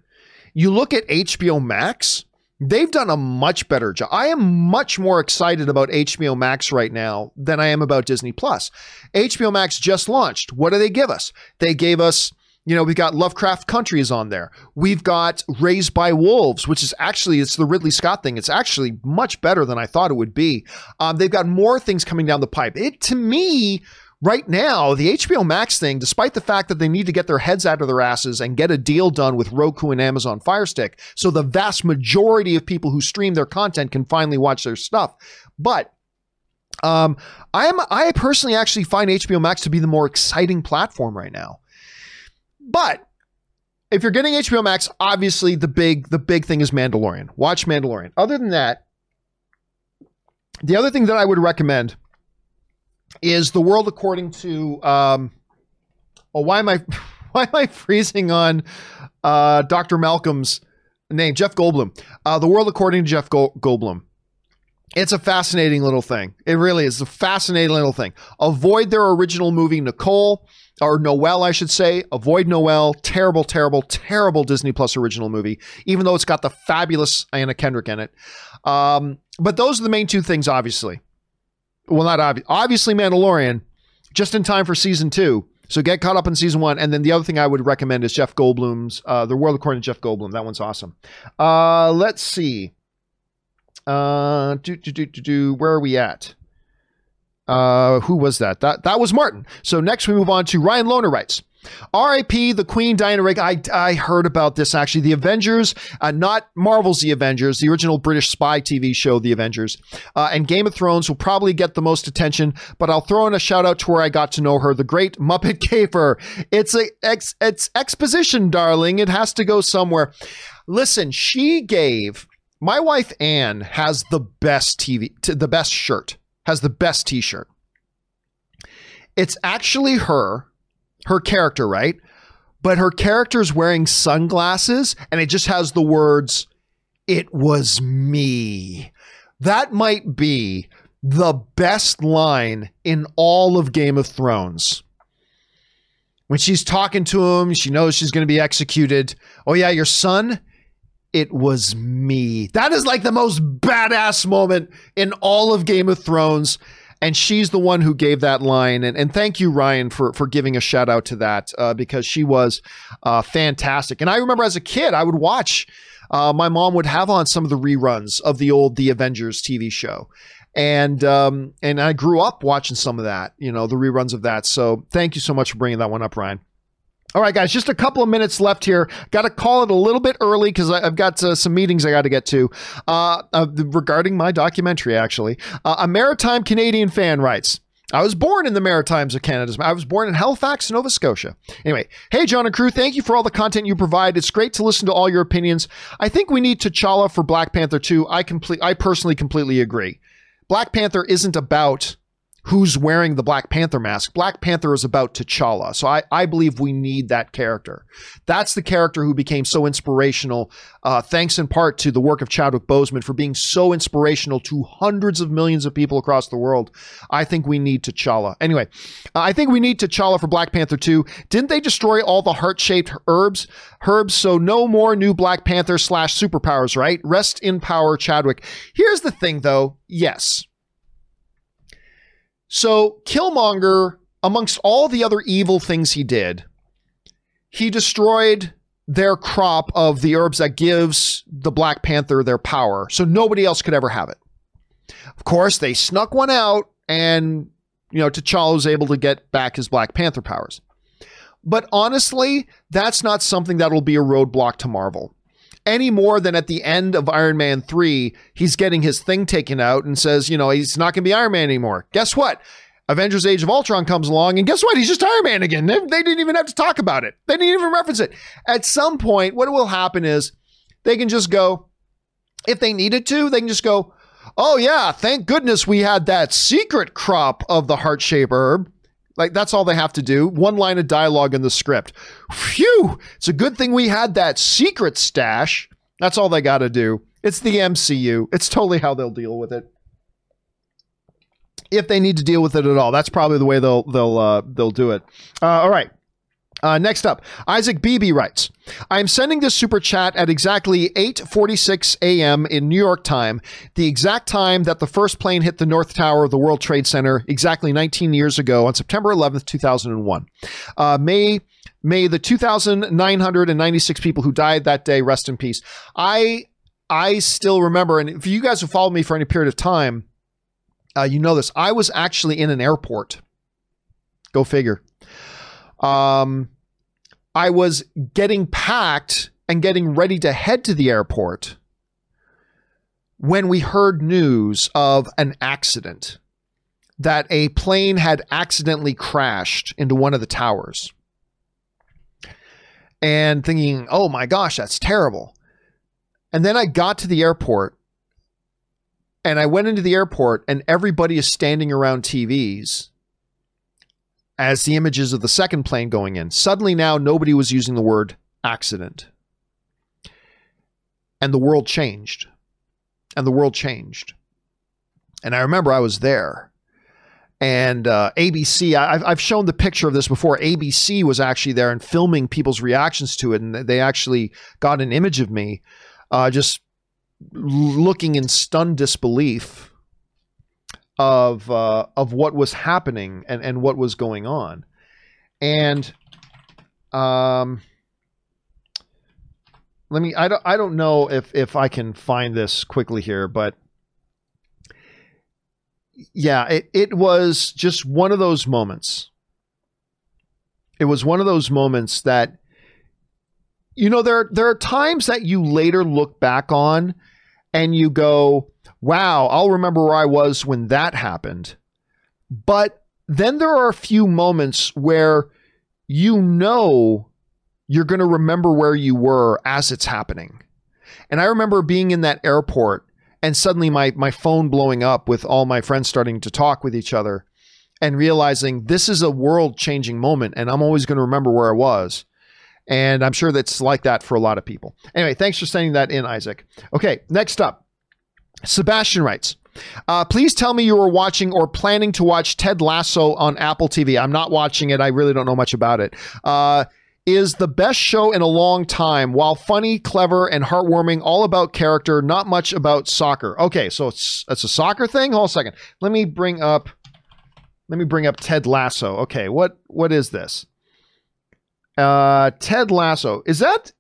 You look at HBO Max, They've done a much better job. I am much more excited about HBO Max right now than I am about Disney Plus. HBO Max just launched. What do they give us? They gave us, you know, we've got Lovecraft Country is on there. We've got Raised by Wolves, which is actually it's the Ridley Scott thing. It's actually much better than I thought it would be. Um, they've got more things coming down the pipe. It to me right now, the HBO Max thing, despite the fact that they need to get their heads out of their asses and get a deal done with Roku and Amazon Fire Stick, so the vast majority of people who stream their content can finally watch their stuff. But um, I am I personally actually find HBO Max to be the more exciting platform right now. But if you're getting HBO Max, obviously the big the big thing is Mandalorian. Watch Mandalorian. Other than that, the other thing that I would recommend is the world according to um oh why am I why am I freezing on uh Dr. Malcolm's name Jeff Goldblum uh the world according to Jeff Goldblum it's a fascinating little thing. It really is a fascinating little thing. Avoid their original movie, Nicole, or Noelle, I should say. Avoid Noelle. Terrible, terrible, terrible Disney Plus original movie, even though it's got the fabulous Anna Kendrick in it. Um, but those are the main two things, obviously well, not obvious. Obviously, Mandalorian, just in time for season two. So get caught up in season one. And then the other thing I would recommend is Jeff Goldblum's uh, The World According to Jeff Goldblum. That one's awesome. Uh, let's see. Uh, do, do, do, do, do, where are we at? Uh, who was that? That that was Martin. So next we move on to Ryan Loner writes. R.I.P. the Queen Diana Rigg. I, I heard about this actually. The Avengers, uh, not Marvel's The Avengers, the original British spy TV show, The Avengers, uh, and Game of Thrones will probably get the most attention. But I'll throw in a shout out to where I got to know her, the great Muppet Caper. It's a ex, it's exposition, darling. It has to go somewhere. Listen, she gave my wife Anne has the best TV, the best shirt, has the best T-shirt. It's actually her her character, right? But her character's wearing sunglasses and it just has the words, It was me. That might be the best line in all of Game of Thrones. When she's talking to him, she knows she's going to be executed. Oh, yeah, your son? It was me. That is like the most badass moment in all of Game of Thrones and she's the one who gave that line. And, and thank you, Ryan, for for giving a shout out to that uh, because she was uh, fantastic. And I remember as a kid, I would watch. Uh, my mom would have on some of the reruns of the old The Avengers TV show, and um, and I grew up watching some of that. You know, the reruns of that. So thank you so much for bringing that one up, Ryan. All right, guys, just a couple of minutes left here. Got to call it a little bit early because I've got uh, some meetings I got to get to uh, uh, regarding my documentary, actually. Uh, a maritime Canadian fan writes, I was born in the Maritimes of Canada. I was born in Halifax, Nova Scotia. Anyway, hey, John and crew, thank you for all the content you provide. It's great to listen to all your opinions. I think we need T'Challa for Black Panther 2. I complete, I personally completely agree. Black Panther isn't about who's wearing the Black Panther mask. Black Panther is about T'Challa. So I, I believe we need that character. That's the character who became so inspirational, uh, thanks in part to the work of Chadwick Boseman for being so inspirational to hundreds of millions of people across the world. I think we need T'Challa. Anyway, I think we need T'Challa for Black Panther 2. Didn't they destroy all the heart shaped herbs? Herbs, so no more new Black Panther slash superpowers, right? Rest in power, Chadwick. Here's the thing though. Yes, so Killmonger, amongst all the other evil things he did, he destroyed their crop of the herbs that gives the Black Panther their power. So nobody else could ever have it. Of course, they snuck one out and you know, T'Challa was able to get back his Black Panther powers. But honestly, that's not something that will be a roadblock to Marvel any more than at the end of Iron Man 3, he's getting his thing taken out and says, you know, he's not going to be Iron Man anymore. Guess what? Avengers Age of Ultron comes along, and guess what? He's just Iron Man again. They, they didn't even have to talk about it, they didn't even reference it. At some point, what will happen is they can just go, if they needed to, they can just go, oh, yeah, thank goodness we had that secret crop of the heart shape herb. Like that's all they have to do. One line of dialogue in the script. Phew! It's a good thing we had that secret stash. That's all they got to do. It's the MCU. It's totally how they'll deal with it. If they need to deal with it at all, that's probably the way they'll they'll uh, they'll do it. Uh, all right. Uh, next up, Isaac Beebe writes, I'm sending this super chat at exactly 8.46 a.m. in New York time, the exact time that the first plane hit the North Tower of the World Trade Center exactly 19 years ago on September 11th, 2001. Uh, may May the 2,996 people who died that day rest in peace. I I still remember, and if you guys have followed me for any period of time, uh, you know this. I was actually in an airport. Go figure. Um, I was getting packed and getting ready to head to the airport when we heard news of an accident that a plane had accidentally crashed into one of the towers. And thinking, oh my gosh, that's terrible. And then I got to the airport and I went into the airport and everybody is standing around TVs as the images of the second plane going in. Suddenly now nobody was using the word accident. And the world changed. And the world changed. And I remember I was there. And uh, ABC, I, I've shown the picture of this before. ABC was actually there and filming people's reactions to it. And they actually got an image of me uh, just looking in stunned disbelief of uh, of what was happening and, and what was going on. And um, let me I don't I don't know if if I can find this quickly here, but yeah, it, it was just one of those moments It was one of those moments that, you know, there there are times that you later look back on, and you go, "Wow, I'll remember where I was when that happened." But then there are a few moments where you know you're going to remember where you were as it's happening. And I remember being in that airport and suddenly my my phone blowing up with all my friends starting to talk with each other and realizing this is a world changing moment and I'm always going to remember where I was. And I'm sure that's like that for a lot of people. Anyway, thanks for sending that in, Isaac. Okay, next up. Sebastian writes, uh, please tell me you were watching or planning to watch Ted Lasso on Apple TV. I'm not watching it. I really don't know much about it. Uh, is the best show in a long time. While funny, clever, and heartwarming, all about character, not much about soccer. Okay, so it's it's a soccer thing. Hold a second. Let me bring up let me bring up Ted Lasso. Okay, what what is this? Uh Ted Lasso. Is that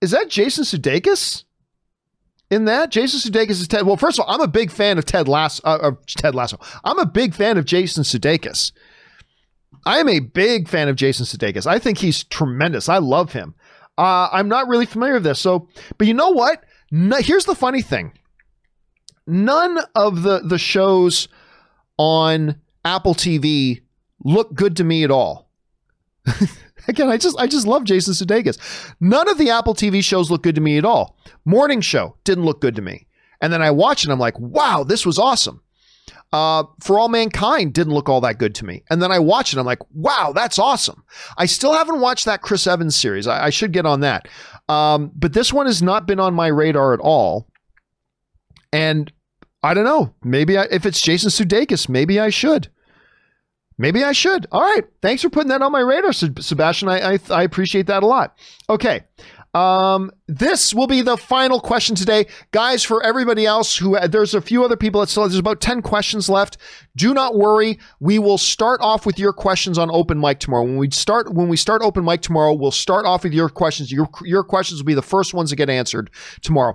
is that Jason Sudeikis? In that, Jason Sudeikis is Ted. Well, first of all, I'm a big fan of Ted Lasso. Uh, of Ted Lasso. I'm a big fan of Jason Sudeikis. I am a big fan of Jason Sudeikis. I think he's tremendous. I love him. Uh, I'm not really familiar with this. So, but you know what? No, here's the funny thing. None of the the shows on Apple TV look good to me at all. Again, I just I just love Jason Sudeikis. None of the Apple TV shows look good to me at all. Morning Show didn't look good to me, and then I watch it. I'm like, wow, this was awesome uh, For All Mankind didn't look all that good to me. And then I watch it. I'm like, wow, that's awesome. I still haven't watched that Chris Evans series. I, I should get on that. Um, but this one has not been on my radar at all. And I don't know. Maybe I, if it's Jason Sudeikis, maybe I should. Maybe I should. All right. Thanks for putting that on my radar, Sebastian. I, I, I appreciate that a lot. Okay. Um, this will be the final question today, guys. For everybody else who there's a few other people that still there's about ten questions left. Do not worry. We will start off with your questions on open mic tomorrow. When we start when we start open mic tomorrow, we'll start off with your questions. Your your questions will be the first ones to get answered tomorrow.